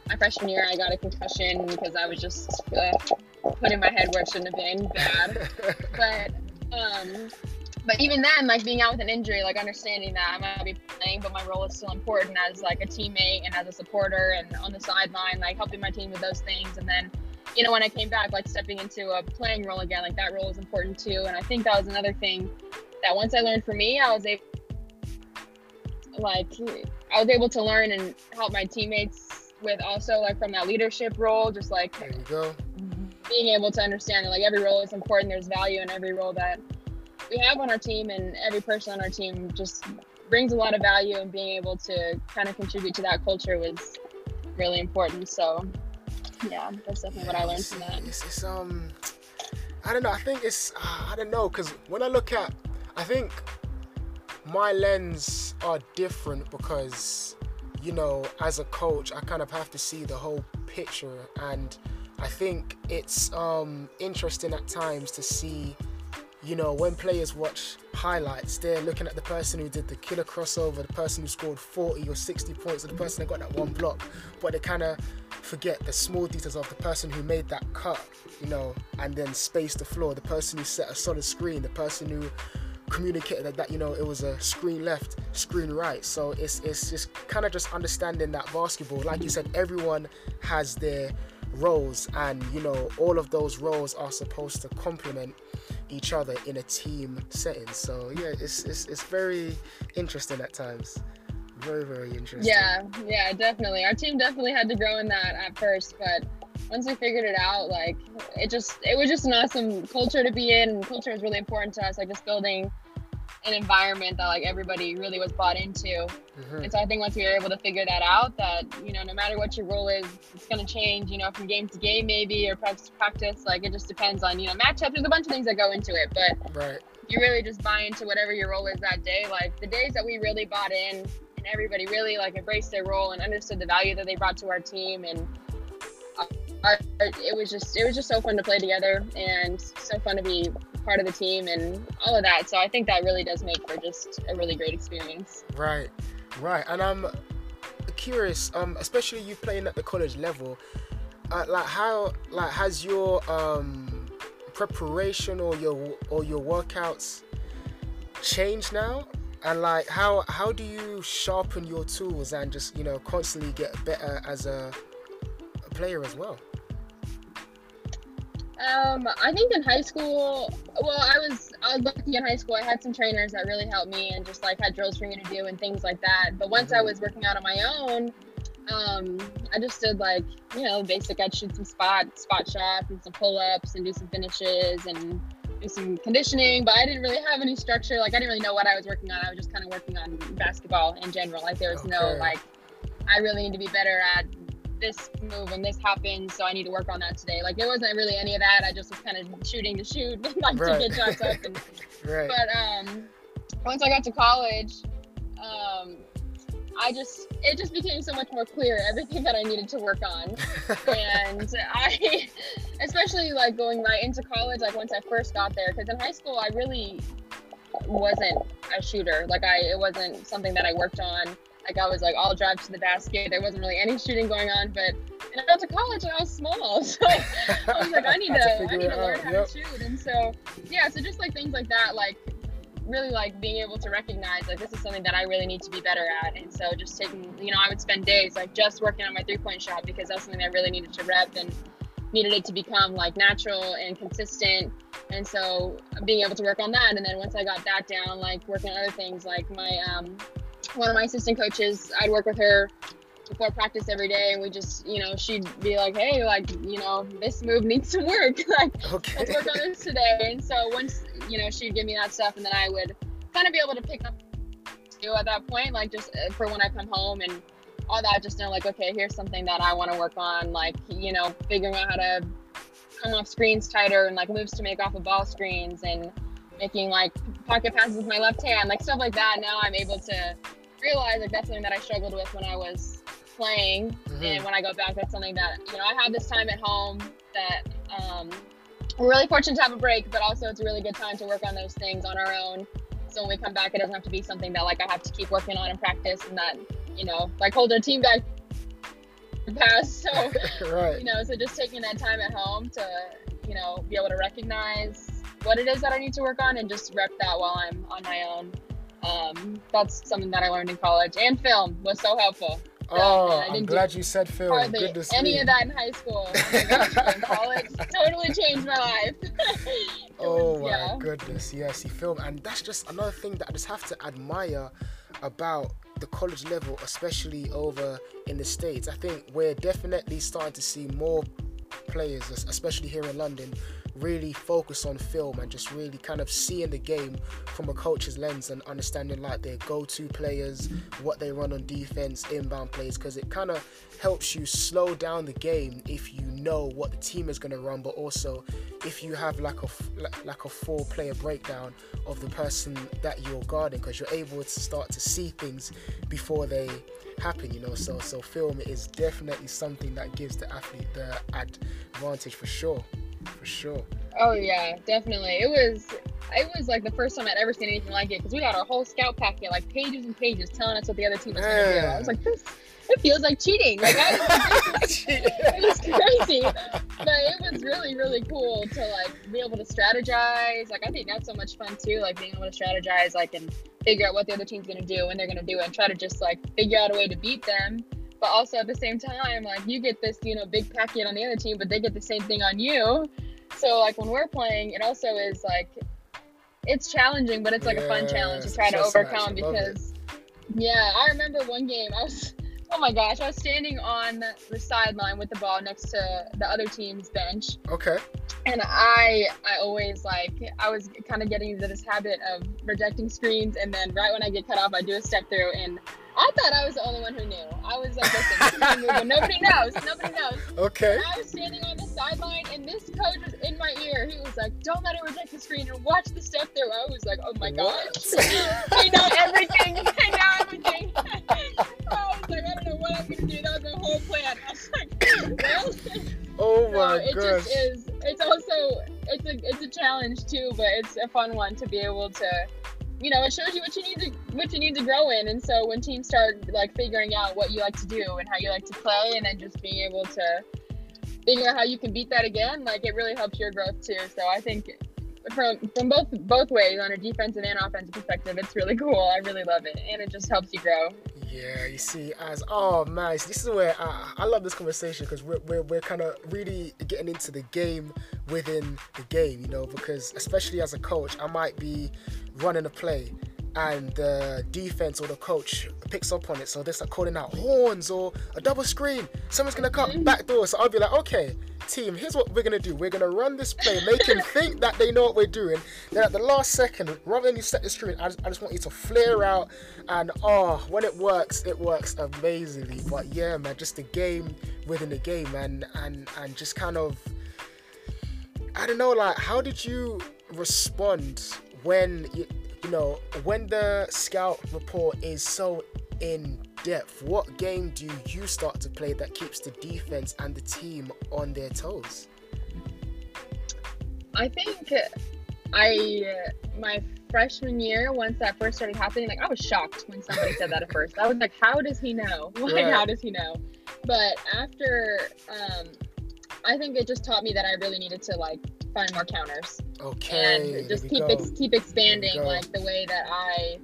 my freshman year, I got a concussion because I was just. Uh, put in my head where it shouldn't have been bad. but um, but even then, like being out with an injury, like understanding that I might be playing, but my role is still important as like a teammate and as a supporter and on the sideline, like helping my team with those things. And then, you know, when I came back, like stepping into a playing role again, like that role is important too. And I think that was another thing that once I learned for me, I was able, like, I was able to learn and help my teammates with also like from that leadership role, just like there you go being able to understand that like every role is important. There's value in every role that we have on our team, and every person on our team just brings a lot of value. And being able to kind of contribute to that culture was really important. So, yeah, that's definitely what I learned from that. It's, it's um, I don't know. I think it's uh, I don't know because when I look at, I think my lens are different because you know as a coach I kind of have to see the whole picture. And I think it's um, interesting at times to see, you know, when players watch highlights, they're looking at the person who did the killer crossover, the person who scored 40 or 60 points, or the person that got that one block, but they kind of forget the small details of the person who made that cut, you know, and then spaced the floor, the person who set a solid screen, the person who communicated that, you know it was a screen left screen right. So it's it's just kind of just understanding that basketball like you said everyone has their roles and you know all of those roles are supposed to complement each other in a team setting. So yeah it's it's, it's very interesting at times. Very very interesting. Yeah yeah definitely. Our team definitely had to grow in that at first but once we figured it out like it just it was just an awesome culture to be in and culture is really important to us like just building an environment that like everybody really was bought into. Mm-hmm. And so I think once we were able to figure that out, that you know, no matter what your role is, it's gonna change. You know, from game to game maybe, or practice to practice. Like it just depends on you know matchups. There's a bunch of things that go into it, but right. you really just buy into whatever your role is that day. Like the days that we really bought in, and everybody really like embraced their role and understood the value that they brought to our team and. Our, it was just it was just so fun to play together and so fun to be part of the team and all of that. So I think that really does make for just a really great experience. Right, right. And I'm curious, um, especially you playing at the college level, uh, like how like has your um, preparation or your or your workouts changed now? And like how how do you sharpen your tools and just you know constantly get better as a player as well? Um, I think in high school, well, I was I was lucky in high school. I had some trainers that really helped me and just like had drills for me to do and things like that. But once mm-hmm. I was working out on my own, um, I just did like you know basic. I'd shoot some spot spot shots and some pull ups and do some finishes and do some conditioning. But I didn't really have any structure. Like I didn't really know what I was working on. I was just kind of working on basketball in general. Like there was okay. no like I really need to be better at this move when this happened, so I need to work on that today. Like there wasn't really any of that. I just was kind of shooting to shoot, like right. to get shots up. And, right. But um, once I got to college, um, I just it just became so much more clear everything that I needed to work on, and I, especially like going right into college, like once I first got there, because in high school I really wasn't a shooter. Like I, it wasn't something that I worked on like I was like, I'll drive to the basket. There wasn't really any shooting going on, but and I got to college and I was small, so I was like, I need to, to I need to learn out. how yep. to shoot. And so yeah, so just like things like that, like really like being able to recognize like this is something that I really need to be better at. And so just taking, you know, I would spend days like just working on my three point shot because that's something I really needed to rep and needed it to become like natural and consistent. And so being able to work on that, and then once I got that down, like working on other things like my um, one of my assistant coaches, I'd work with her before practice every day and we just you know she'd be like hey like you know this move needs some work like okay. let's work on this today and so once you know she'd give me that stuff and then i would kind of be able to pick up too at that point like just uh, for when i come home and all that just know like okay here's something that i want to work on like you know figuring out how to come off screens tighter and like moves to make off of ball screens and making like pocket passes with my left hand like stuff like that now i'm able to realize like that's something that I struggled with when I was playing, mm-hmm. and when I go back, that's something that you know I have this time at home that um, we're really fortunate to have a break, but also it's a really good time to work on those things on our own. So when we come back, it doesn't have to be something that like I have to keep working on and practice, and that you know like hold our team back past. So right. you know, so just taking that time at home to you know be able to recognize what it is that I need to work on and just rep that while I'm on my own um, that's something that I learned in college, and film was so helpful. Oh, I'm glad you said film. Hardly any of that in high school. In college, totally changed my life. oh my yeah. goodness, yes, he film, and that's just another thing that I just have to admire about the college level, especially over in the states. I think we're definitely starting to see more players, especially here in London, really focus on film and just really kind of seeing the game from a coach's lens and understanding like their go-to players, what they run on defense, inbound plays, because it kind of helps you slow down the game if you know what the team is going to run, but also if you have like a like a four-player breakdown of the person that you're guarding, because you're able to start to see things before they happen you know? So so film is definitely something that gives the athlete the advantage for sure for sure. Oh yeah, definitely. It was it was like the first time I'd ever seen anything like it because we got our whole scout packet, like pages and pages, telling us what the other team was going to do. I was like, this it feels like cheating. Like I was, it was crazy, but it was really really cool to like be able to strategize. Like I think that's so much fun too. Like being able to strategize, like and figure out what the other team's going to do when they're going to do it, and try to just like figure out a way to beat them but also at the same time like you get this you know big packet on the other team but they get the same thing on you. So like when we're playing it also is like it's challenging but it's like yeah, a fun challenge to try to overcome because yeah i remember one game i was oh my gosh i was standing on the sideline with the ball next to the other team's bench. Okay. And i i always like i was kind of getting into this habit of rejecting screens and then right when i get cut off i do a step through and I thought I was the only one who knew. I was like, listen, nobody knows. Nobody knows. Okay. And I was standing on the sideline, and this coach was in my ear. He was like, don't let her reject the screen and watch the step there. I was like, oh my gosh. I know everything. I know everything. I was like, I don't know what I'm going to do. That was the whole plan. I was like, well. Oh my so it gosh. just is. It's also, it's a, it's a challenge too, but it's a fun one to be able to you know, it shows you what you need to what you need to grow in. And so when teams start like figuring out what you like to do and how you like to play, and then just being able to figure out how you can beat that again, like it really helps your growth too. So I think from from both both ways on a defensive and offensive perspective, it's really cool. I really love it, and it just helps you grow. Yeah, you see, as oh man, this is where I, I love this conversation because we're, we're, we're kind of really getting into the game within the game, you know, because especially as a coach, I might be running a play and the defense or the coach picks up on it. So they're start calling out horns or a double screen. Someone's gonna come mm-hmm. back door. So I'll be like, okay, team, here's what we're gonna do. We're gonna run this play, make them think that they know what we're doing. Then at the last second, rather than you set the screen, I just, I just want you to flare out. And oh, when it works, it works amazingly. But yeah, man, just the game within the game, and and and just kind of, I don't know, like how did you respond when you you know, when the scout report is so in depth, what game do you start to play that keeps the defense and the team on their toes? I think I my freshman year, once that first started happening, like I was shocked when somebody said that at first. I was like, "How does he know? Like, right. how does he know?" But after, um, I think it just taught me that I really needed to like find more counters. Okay. And just keep ex- keep expanding like the way that I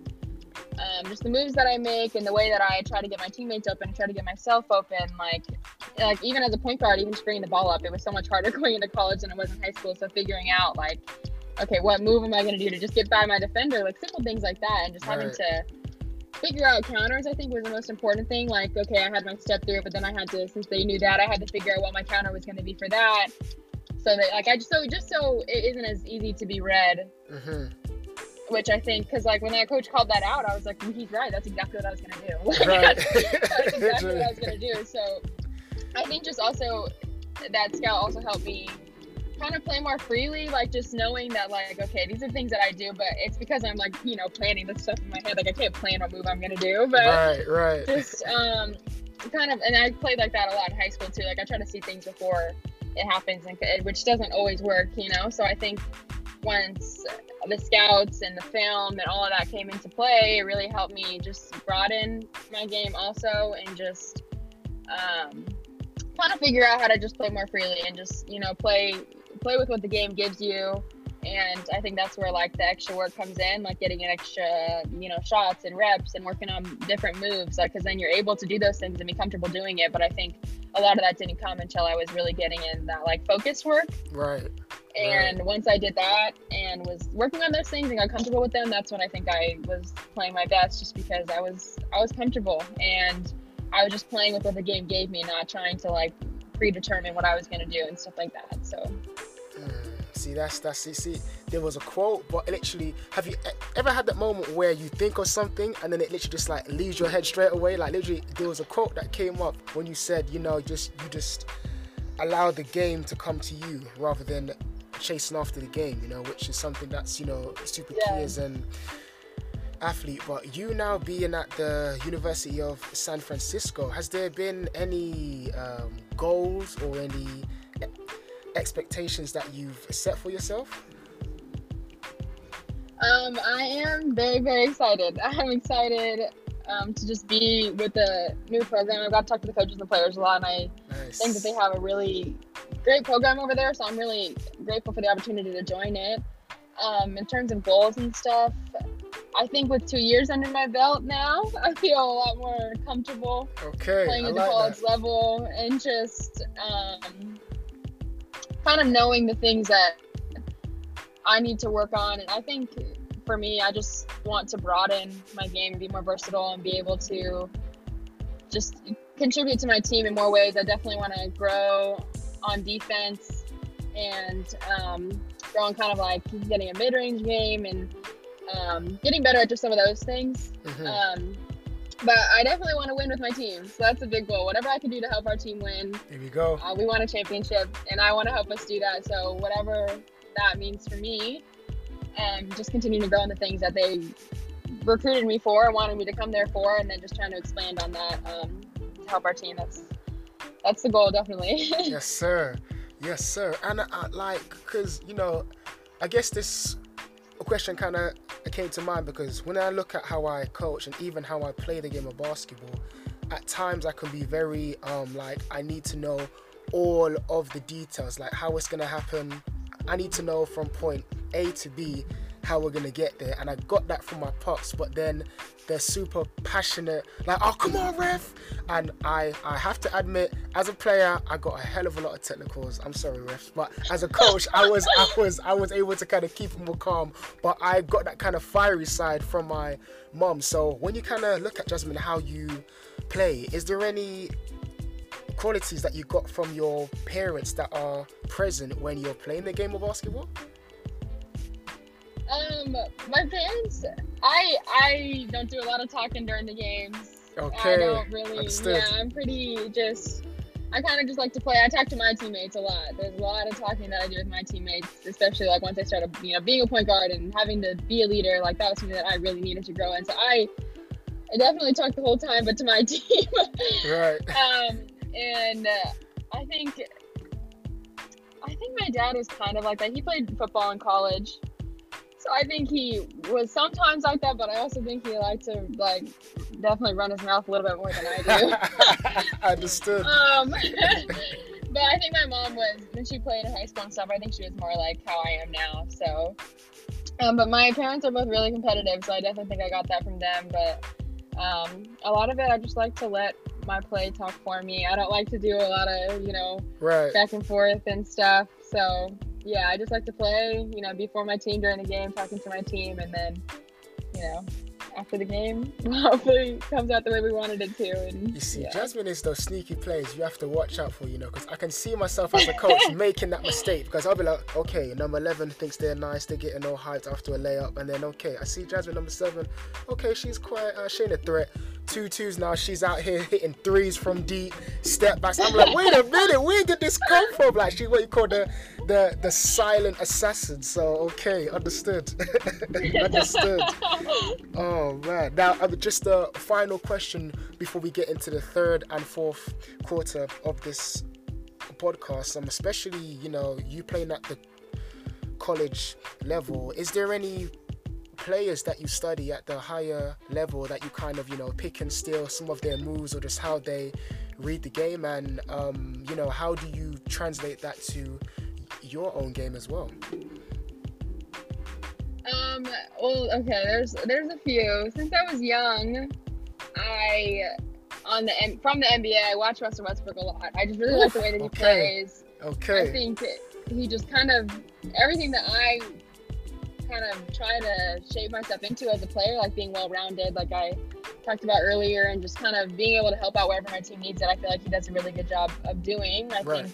um, just the moves that I make and the way that I try to get my teammates open, and try to get myself open. Like, like even as a point guard, even just bringing the ball up, it was so much harder going into college than it was in high school. So figuring out like, okay, what move am I going to do to just get by my defender? Like simple things like that, and just right. having to figure out counters. I think was the most important thing. Like, okay, I had my step through, but then I had to, since they knew that, I had to figure out what my counter was going to be for that so that like I just so just so it isn't as easy to be read. Mm-hmm. Which I think, because like when that coach called that out, I was like, he's right. That's exactly what I was gonna do. right. that's exactly what I was gonna do. So I think just also that scout also helped me kind of play more freely, like just knowing that like, okay, these are things that I do, but it's because I'm like, you know, planning this stuff in my head. Like I can't plan what move I'm gonna do, but right, right. Just um, kind of, and I played like that a lot in high school too. Like I try to see things before it happens, and which doesn't always work, you know. So I think once the scouts and the film and all of that came into play, it really helped me just broaden my game also, and just um, kind of figure out how to just play more freely and just you know play play with what the game gives you and I think that's where like the extra work comes in, like getting an extra, you know, shots and reps and working on different moves, like because then you're able to do those things and be comfortable doing it. But I think a lot of that didn't come until I was really getting in that like focus work. Right. And right. once I did that and was working on those things and got comfortable with them, that's when I think I was playing my best, just because I was I was comfortable and I was just playing with what the game gave me, not trying to like predetermine what I was going to do and stuff like that. So. See, that's that's see, see. There was a quote, but literally, have you ever had that moment where you think of something and then it literally just like leaves your head straight away? Like literally, there was a quote that came up when you said, you know, just you just allow the game to come to you rather than chasing after the game. You know, which is something that's you know super yeah. key as an athlete. But you now being at the University of San Francisco, has there been any um, goals or any expectations that you've set for yourself? Um, I am very, very excited. I'm excited um, to just be with the new program. I've got to talk to the coaches and the players a lot, and I nice. think that they have a really great program over there. So I'm really grateful for the opportunity to join it. Um, in terms of goals and stuff, I think with two years under my belt now, I feel a lot more comfortable okay, playing at the like college that. level and just um, kind of knowing the things that I need to work on. And I think for me, I just want to broaden my game be more versatile and be able to just contribute to my team in more ways. I definitely want to grow on defense and um, grow on kind of like getting a mid range game and um, getting better at just some of those things. Mm-hmm. Um, but I definitely want to win with my team. So that's a big goal. Whatever I can do to help our team win. There we go. Uh, we want a championship, and I want to help us do that. So whatever that means for me, and just continuing to grow in the things that they recruited me for, wanted me to come there for, and then just trying to expand on that um, to help our team. That's that's the goal, definitely. yes, sir. Yes, sir. And uh, like, cause you know, I guess this question kind of came to mind because when I look at how I coach and even how I play the game of basketball, at times I can be very um, like I need to know all of the details, like how it's gonna happen. I need to know from point A to B how we're gonna get there, and I got that from my pops. But then they're super passionate, like, oh come on, ref. And I, I have to admit, as a player, I got a hell of a lot of technicals. I'm sorry, refs, but as a coach, I was, I was, I was able to kind of keep them more calm. But I got that kind of fiery side from my mom. So when you kind of look at Jasmine, how you play, is there any qualities that you got from your parents that are present when you're playing the game of basketball? Um, my parents, I I don't do a lot of talking during the games. Okay. I don't really. Understood. Yeah, I'm pretty just. I kind of just like to play. I talk to my teammates a lot. There's a lot of talking that I do with my teammates, especially like once I started, you know, being a point guard and having to be a leader. Like that was something that I really needed to grow in. So I, I definitely talk the whole time, but to my team. Right. um, and uh, I think, I think my dad was kind of like that. He played football in college, I think he was sometimes like that. But I also think he liked to like definitely run his mouth a little bit more than I do. I understood. Um, but I think my mom was when she played in high school and stuff. I think she was more like how I am now. So, um, but my parents are both really competitive, so I definitely think I got that from them. But um, a lot of it, I just like to let my play talk for me. I don't like to do a lot of you know Right. back and forth and stuff. So yeah, I just like to play. You know, before my team during the game, talking to my team, and then you know. After the game, hopefully it comes out the way we wanted it to. And You see, yeah. Jasmine is those sneaky plays you have to watch out for, you know, because I can see myself as a coach making that mistake because I'll be like, okay, number 11 thinks they're nice, they're getting all hyped after a layup, and then, okay, I see Jasmine number 7, okay, she's quite, uh, she ain't a threat. Two twos now, she's out here hitting threes from deep, step backs. I'm like, wait a minute, where did this come from? Like, she what you call the, the, the silent assassin. So, okay, understood. understood. Oh man! Now, uh, just a final question before we get into the third and fourth quarter of this podcast. Um, especially you know you playing at the college level. Is there any players that you study at the higher level that you kind of you know pick and steal some of their moves or just how they read the game and um, you know how do you translate that to your own game as well? Um. Well, okay. There's there's a few. Since I was young, I on the from the NBA, I watch Russell Westbrook a lot. I just really like the way that he Okay. plays. Okay i think he just kind of everything that I kind of try to shape myself into as a player, like being well rounded, like I talked about earlier, and just kind of being able to help out wherever my team needs it. I feel like he does a really good job of doing. I Right. think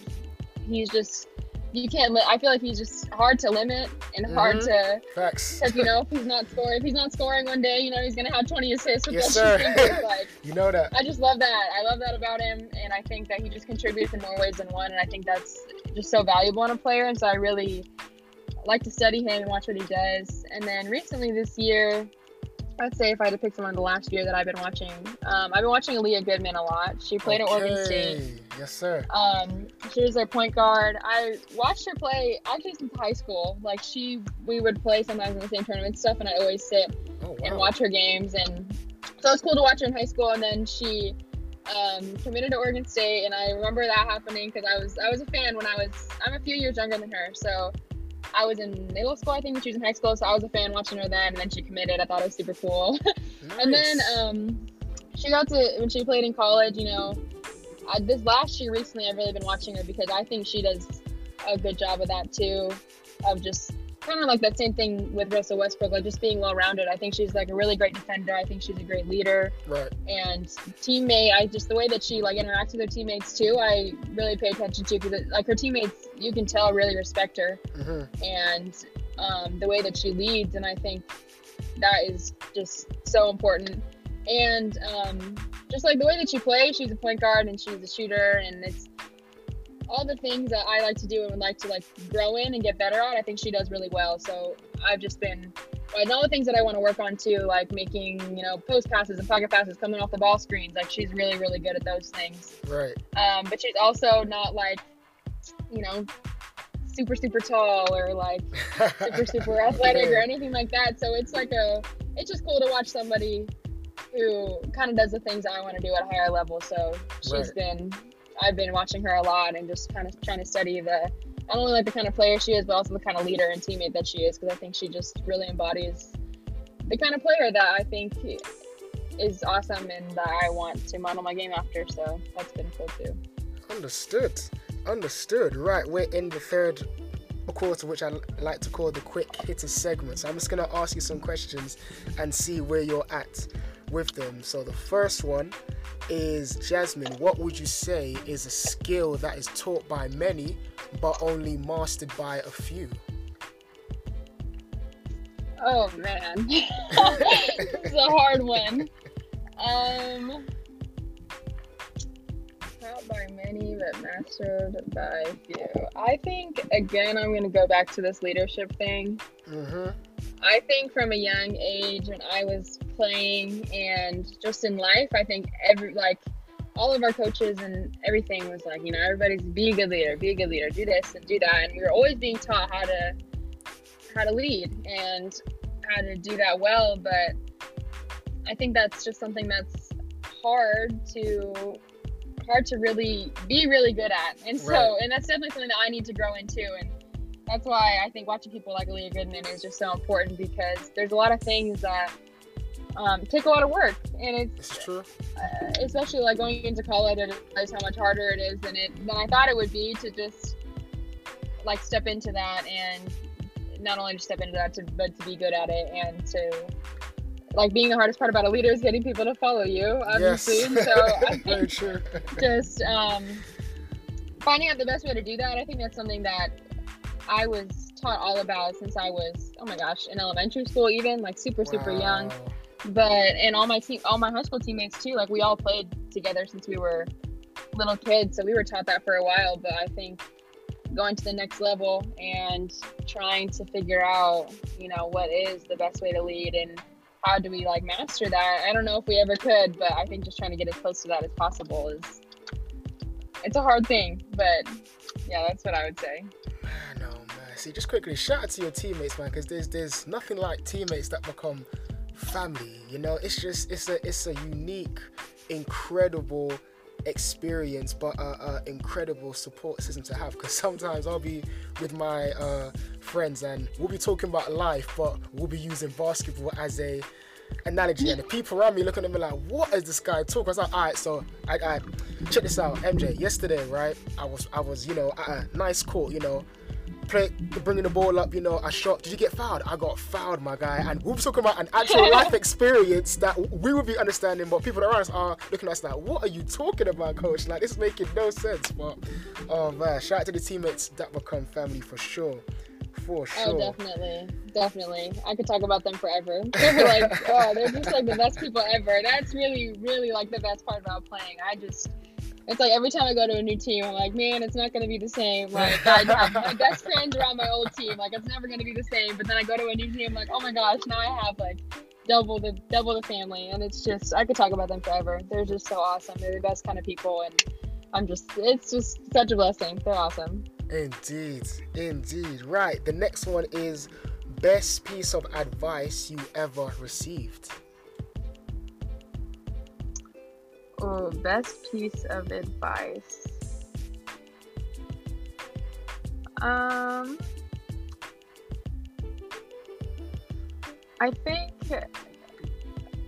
he's just you can't. Li- I feel like he's just hard to limit and hard Mhm. to Facts. because you know if he's not scoring, if he's not scoring one day, you know he's gonna have 20 assists with Yes, sir. Like You know that. I just love that. I love that about him, and I think that he just contributes in more ways than one, and I think that's just so valuable in a player. And so I really like to study him and watch what he does. And then recently this year, I'd say if I had to pick someone the last year that I've been watching, um, I've been watching Aleah Goodman a lot. She played at Oregon State. Yes, sir. Um, she was their point guard. I watched her play actually since high school. Like she, we would play sometimes in the same tournament stuff, and I always sit Oh wow. and watch her games. And so it's cool to watch her in high school. And then she um, committed to Oregon State, and I remember that happening because I was I was a fan when I was I'm a few years younger than her, so I was in middle school I think she was in high school, so I was a fan watching her then. And then she committed. I thought it was super cool. And then um, she got to when she played in college. You know, I, this last year recently, I've really been watching her because I think she does a good job of that too, of just kind of like that same thing with Russell Westbrook, like just being well rounded. I think she's like a really great defender. I think she's a great leader right. and teammate. I just the way that she like interacts with her teammates too. I really pay attention to because like her teammates, you can tell really respect her hmm and um, the way that she leads. And I think that is just so important. And um, just like the way that she plays, she's a point guard and she's a shooter, and it's all the things that I like to do and would like to like grow in and get better at. I think she does really well. So I've just been. And all the things that I want to work on too, like making, you know, post passes and pocket passes, coming off the ball screens. Like she's really, really good at those things. Right. Um, but she's also not like, you know, super, super tall or like super super athletic or anything like that. So it's like a it's just cool to watch somebody who kind of does the things I want to do at a higher level. So she's Right. been I've been watching her a lot and just kind of trying to study the not only like the kind of player she is, but also the kind of leader and teammate that she is. Because I think she just really embodies the kind of player that I think is awesome and that I want to model my game after. So that's been cool too. Understood. Understood. Right, we're in the third quarter, which I like to call the quick hitter segment. So I'm just going to ask you some questions and see where you're at with them. So the first one is Jasmine, what would you say is a skill that is taught by many but only mastered by a few? Oh man, this is a hard one. Um, taught by many but mastered by few. I think again, I'm gonna go back to this leadership thing. Mm-hmm. I think from a young age when I was playing and just in life, I think every like all of our coaches and everything was like, you know, everybody's be a good leader, be a good leader, do this and do that, and we were always being taught how to how to lead and how to do that well. But I think that's just something that's hard to hard to really be really good at, and so right. and that's definitely something that I need to grow into and that's why I think watching people like Leah Goodman is just so important because there's a lot of things that um, take a lot of work, and it's, it's true. Uh, especially like going into college, I realized how much harder it is than it than I thought it would be to just like step into that and not only to step into that, to, but to be good at it and to like being the hardest part about a leader is getting people to follow you, obviously. Yes. so I think just um, finding out the best way to do that, I think that's something that I was taught all about since I was oh my gosh in elementary school even like super super young. But and all my team all my high school teammates too like we all played together since we were little kids so we were taught that for a while. But I think going to the next level and trying to figure out you know what is the best way to lead and how do we like master that I don't know if we ever could but I think just trying to get as close to that as possible is it's a hard thing but yeah that's what I would say see, just quickly, shout out to your teammates, man, because there's there's nothing like teammates that become family. You know, it's just it's a it's a unique, incredible experience, but a, incredible support system to have. Because sometimes I'll be with my uh, friends and we'll be talking about life, but we'll be using basketball as a analogy, and the people around me looking at me like, "What is this guy talking?" I was like, "All right, so I, I check this out, MJ. Yesterday, right? I was I was you know at a nice court, you know." Play, bringing the ball up, you know, I shot. Did you get fouled? I got fouled, my guy. And we were talking about an actual life experience that we would be understanding, but people around us are looking at us like, what are you talking about, coach? Like, this is making no sense. But, oh man, shout out to the teammates that become family for sure. For oh, sure. Oh, definitely. Definitely. I could talk about them forever. They're like, oh, they're just like the best people ever. That's really, really like the best part about playing. I just, it's like every time I go to a new team, I'm like, man, it's not gonna be the same. Like I my best friends are on my old team, like it's never gonna be the same. But then I go to a new team, like, oh my gosh, now I have like double the double the family, and it's just I could talk about them forever. They're just so awesome. They're the best kind of people, and I'm just it's just such a blessing. They're awesome. Indeed, indeed. Right. The next one is best piece of advice you ever received. Oh, best piece of advice. Um, I think,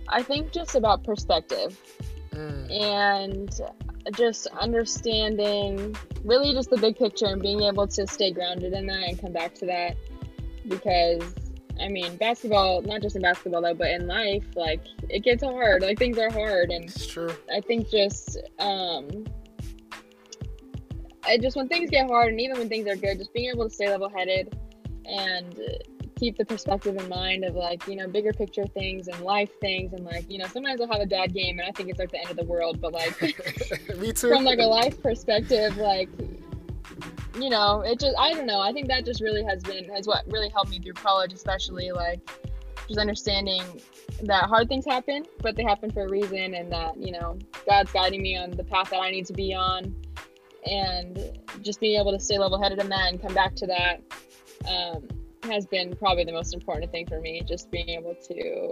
I think just about perspective mm. and just understanding really just the big picture and being able to stay grounded in that and come back to that because I mean, basketball, not just in basketball though, but in life, like it gets hard. Like things are hard, and it's true. I think just, um, I just when things get hard, and even when things are good, just being able to stay level-headed and keep the perspective in mind of like you know bigger picture things and life things, and like you know sometimes I'll have a bad game, and I think it's like the end of the world, but like me too. From like a life perspective, like you know, it just I don't know. I think that just really has been has what really helped me through college, especially like just understanding that hard things happen, but they happen for a reason, and that you know God's guiding me on the path that I need to be on, and just being able to stay level headed in that and come back to that um, has been probably the most important thing for me. Just being able to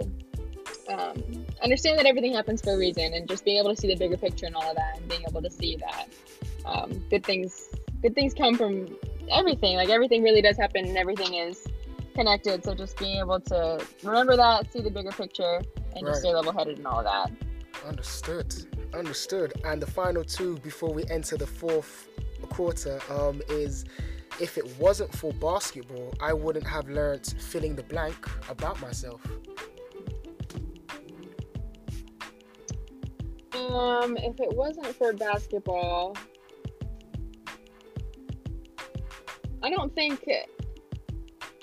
um, understand that everything happens for a reason, and just being able to see the bigger picture and all of that, and being able to see that um, good things good things come from everything. Like everything really does happen, and everything is connected. So just being able to remember that, see the bigger picture, and Right. just stay level headed and all that. Understood. Understood. And the final two before we enter the fourth quarter um, is if it wasn't for basketball, I wouldn't have learnt filling the blank about myself. Um, if it wasn't for basketball, I don't think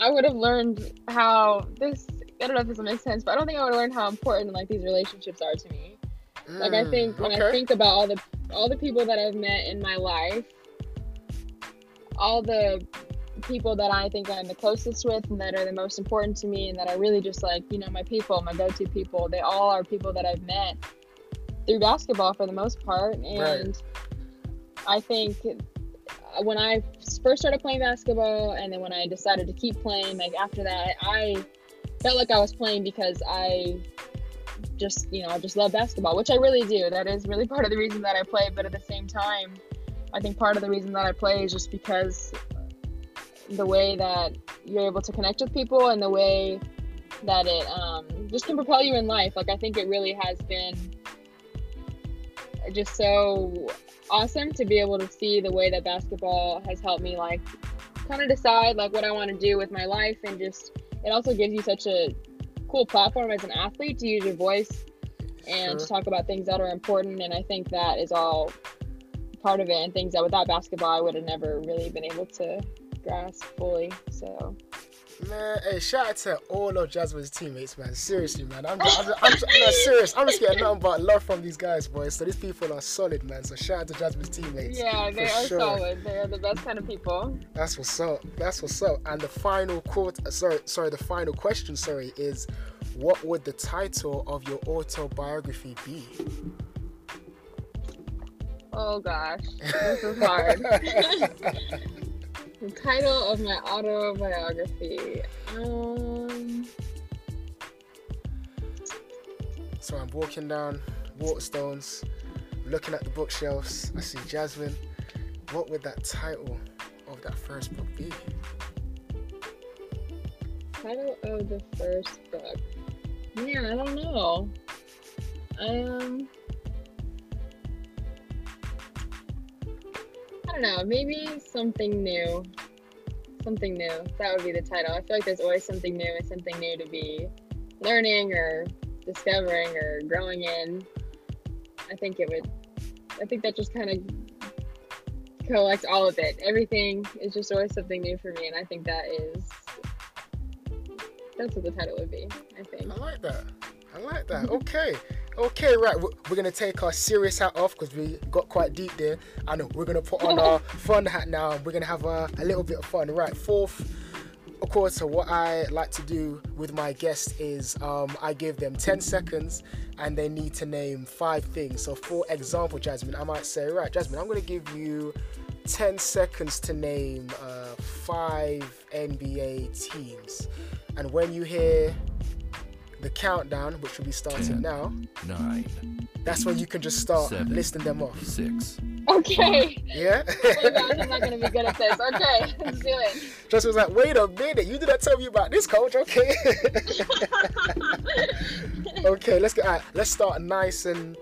I would have learned how this. I don't know if this will make sense, but I don't think I would have learned how important like these relationships are to me. Like I Mm, think when I think about all the all the people that I've met in my life, all the people that I think I'm the closest with and that are the most important to me and that I really just like, you know, my people, my go-to people, they all are people that I've met through basketball for the most part and I think when I first started playing basketball and then when I decided to keep playing like after that I felt like I was playing because I just you know I just love basketball, which I really do. That is really part of the reason that I play. But at the same time, I think part of the reason that I play is just because the way that you're able to connect with people and the way that it um, just can propel you in life. Like I think it really has been just so awesome to be able to see the way that basketball has helped me like kind of decide like what I want to do with my life. And just it also gives you such a cool platform as an athlete to use your voice and to talk about things that are important. And I think that is all part of it and things that without basketball I would have never really been able to grasp fully. So Man, hey, shout out to all of Jasmine's teammates, man. Seriously, man. I'm, I'm, I'm, I'm, no, serious. I'm just getting nothing but love from these guys, boys. So these people are solid, man. So shout out to Jasmine's teammates. yeah they are sure. solid they are the best kind of people That's what's up. That's what's up. And the final quote, uh, sorry, sorry, the final question, sorry, is what would the title of your autobiography be? oh gosh this is hard the title of my autobiography um so I'm walking down Waterstones, looking at the bookshelves. I see Jasmine. What would that title of that first book be? title of the first book man i don't know um don't know maybe something new. Something new. That would be the title. I feel like there's always something new and something new to be learning or discovering or growing in. I think it would i think that just kind of collects all of it. Everything is just always something new for me and i think that is that's what the title would be, I think. I like that. I like that. Okay. Okay, right. We're gonna take our serious hat off because we got quite deep there. I know we're gonna put on our fun hat now. and We're gonna have a, a little bit of fun. Right. Fourth quarter, what I like to do with my guests is um, I give them 10 seconds and they need to name five things. So, for example, Jasmine, I might say, right, Jasmine, I'm gonna give you 10 seconds to name uh, five NBA teams. And when you hear the countdown, which will be starting Ten. now, nine, that's when you can just start Seven. listing them off. six, Okay. Yeah? oh gosh, I'm not gonna be good at this. Okay, let's do it. Just was like, wait a minute, you didn't tell me about this, coach. Okay. okay, let's get. All right, let's start nice and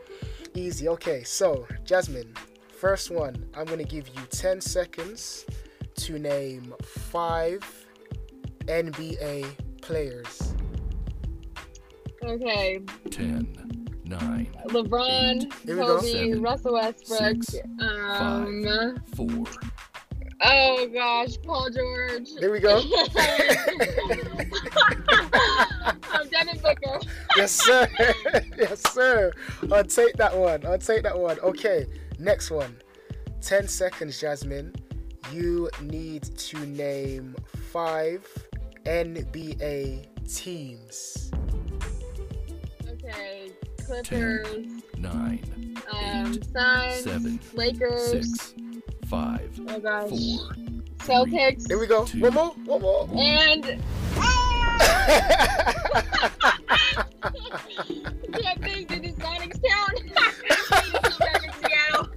easy. Okay, so Jasmine, first one. I'm gonna give you 10 seconds to name five NBA players. Okay, ten, nine, LeBron, Here we go. Kobe, Seven, Russell Westbrook. six, um. four, Oh gosh, Paul George. There we go. I'm Devin Booker. yes, sir. yes, sir. I'll take that one. I'll take that one. Okay, next one. 10 seconds, Jasmine. You need to name five NBA teams. Okay, Clippers, nine, um, eight, Suns, seven, Lakers. six, five, Oh gosh, four, Celtics. Here we go. Two. One more. One more. And can't think did the Sonics count? back in Seattle.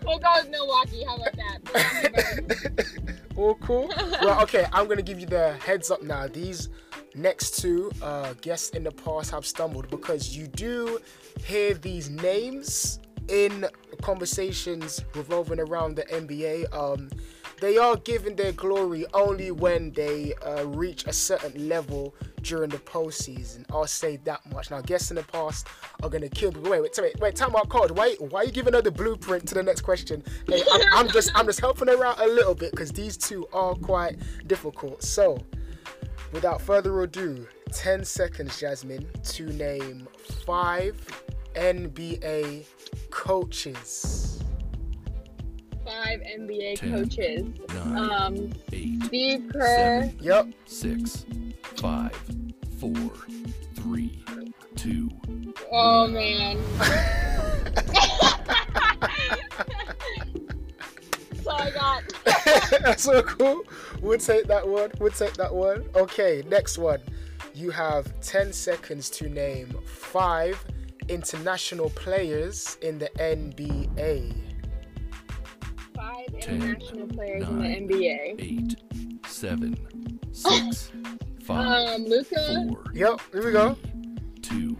we'll go with Milwaukee. How about All cool. Well, okay. I'm gonna give you the heads up now. These next two uh, guests in the past have stumbled because you do hear these names in conversations revolving around the NBA. Um, they are given their glory only when they uh, reach a certain level during the postseason. I'll say that much. Now, guests in the past are gonna kill me. Wait, wait, wait, wait. Time out, card. Why, why are you giving her the blueprint to the next question? I'm, I'm just, I'm just helping her out a little bit because these two are quite difficult. So, without further ado, 10 seconds, Jasmine, to name five NBA coaches. Five NBA Ten. coaches. Nine. Um, Eight. Steve Kerr. Seven. Yep. Six. Five. Four. Three. Two. Oh man. That's all I got. That's so cool. We'll take that one. We'll take that one. Okay, next one. You have 10 seconds to name five international players in the NBA. Five Ten, international players nine, in the NBA. Eight. Seven. Six. Five. Um, Luka. Four. Yep, here we go. three, Two.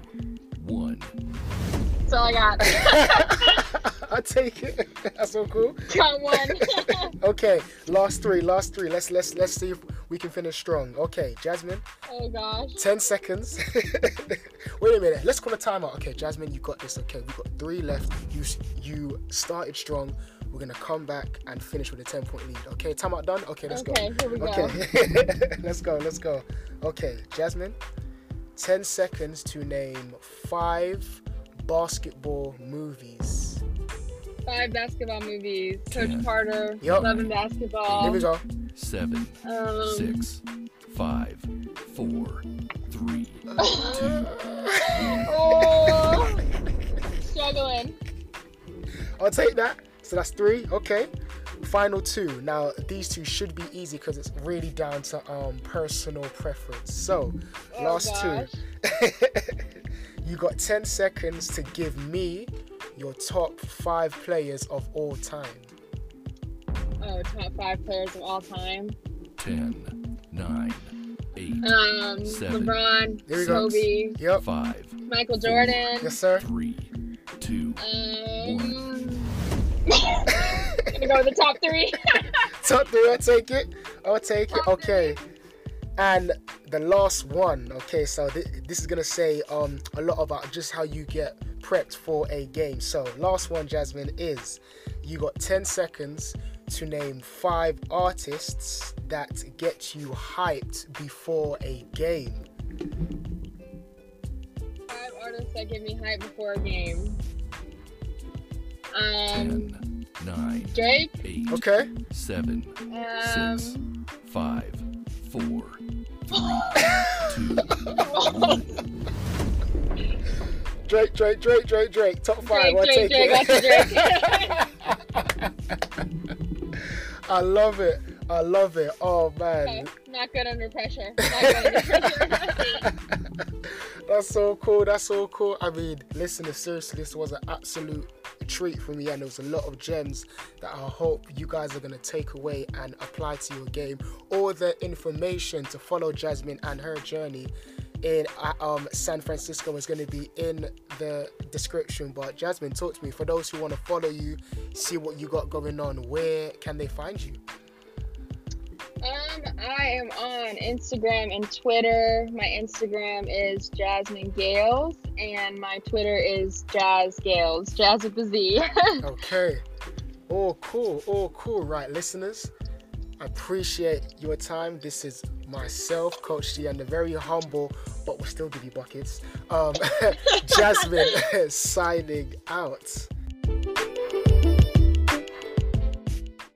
One. That's all I got. I take it. That's so cool. got one. Okay, last three, last three. Let's let's let's see if we can finish strong. Okay, Jasmine, oh gosh. 10 seconds. Wait a minute. Let's call a timeout. Okay, Jasmine, you got this. Okay, we've got three left. You you started strong. We're gonna come back and finish with a 10 point lead. Okay, timeout done. Okay, let's Okay, go. here we go. Okay, let's go. Let's go. Okay, Jasmine, 10 seconds to name five basketball movies. Five basketball movies. Coach Ten. Carter. Yup. Loving basketball. Here we go. Seven. Um, Six. Five. Four. Three. Two. Oh, struggling. I'll take that. So that's three. Okay. Final two. Now these two should be easy because it's really down to um personal preference. So Oh, last gosh. two. you got 10 seconds to give me your top five players of all time. Oh, top five players of all time. Ten. Nine. Eight. Um, Seven. LeBron, Here we go. Kobe, Yep. Five. Michael Jordan. Yes, sir. Three. Two. Um, gonna go with the top three. Top three. I'll take it. I'll take it. Okay. And the last one. Okay. So th- this is gonna say um a lot about just how you get prepped for a game. So last one, Jasmine, is you got 10 seconds to name five artists that get you hyped before a game. Five artists that give me hype before a game. Um, Ten. Nine. Drake. Eight. Okay. Seven. Um, Six. Five. Four. Three. Two. Drake, Drake, Drake, Drake, Drake. Top five. Drake, Drake, take Drake, it. I love it. I love it. Oh man. Okay, Not good under pressure. Not good under pressure. That's so cool. That's so cool. I mean, listeners, seriously, this was an absolute treat for me, and there was a lot of gems that I hope you guys are gonna take away and apply to your game. All the information to follow Jasmine and her journey in uh, um, San Francisco is going to be in the description. But Jasmine, talk to me. For those who want to follow you, see what you got going on, where can they find you? Um, I am on Instagram and Twitter. My Instagram is Jasmine Gales, and my Twitter is Jazz Gales, Jazz with a Z. Okay. Oh, cool. Oh, cool. Right, listeners, I appreciate your time. This is myself, Coach G, and the very humble, but we'll still give you buckets. Um, Jasmine signing out.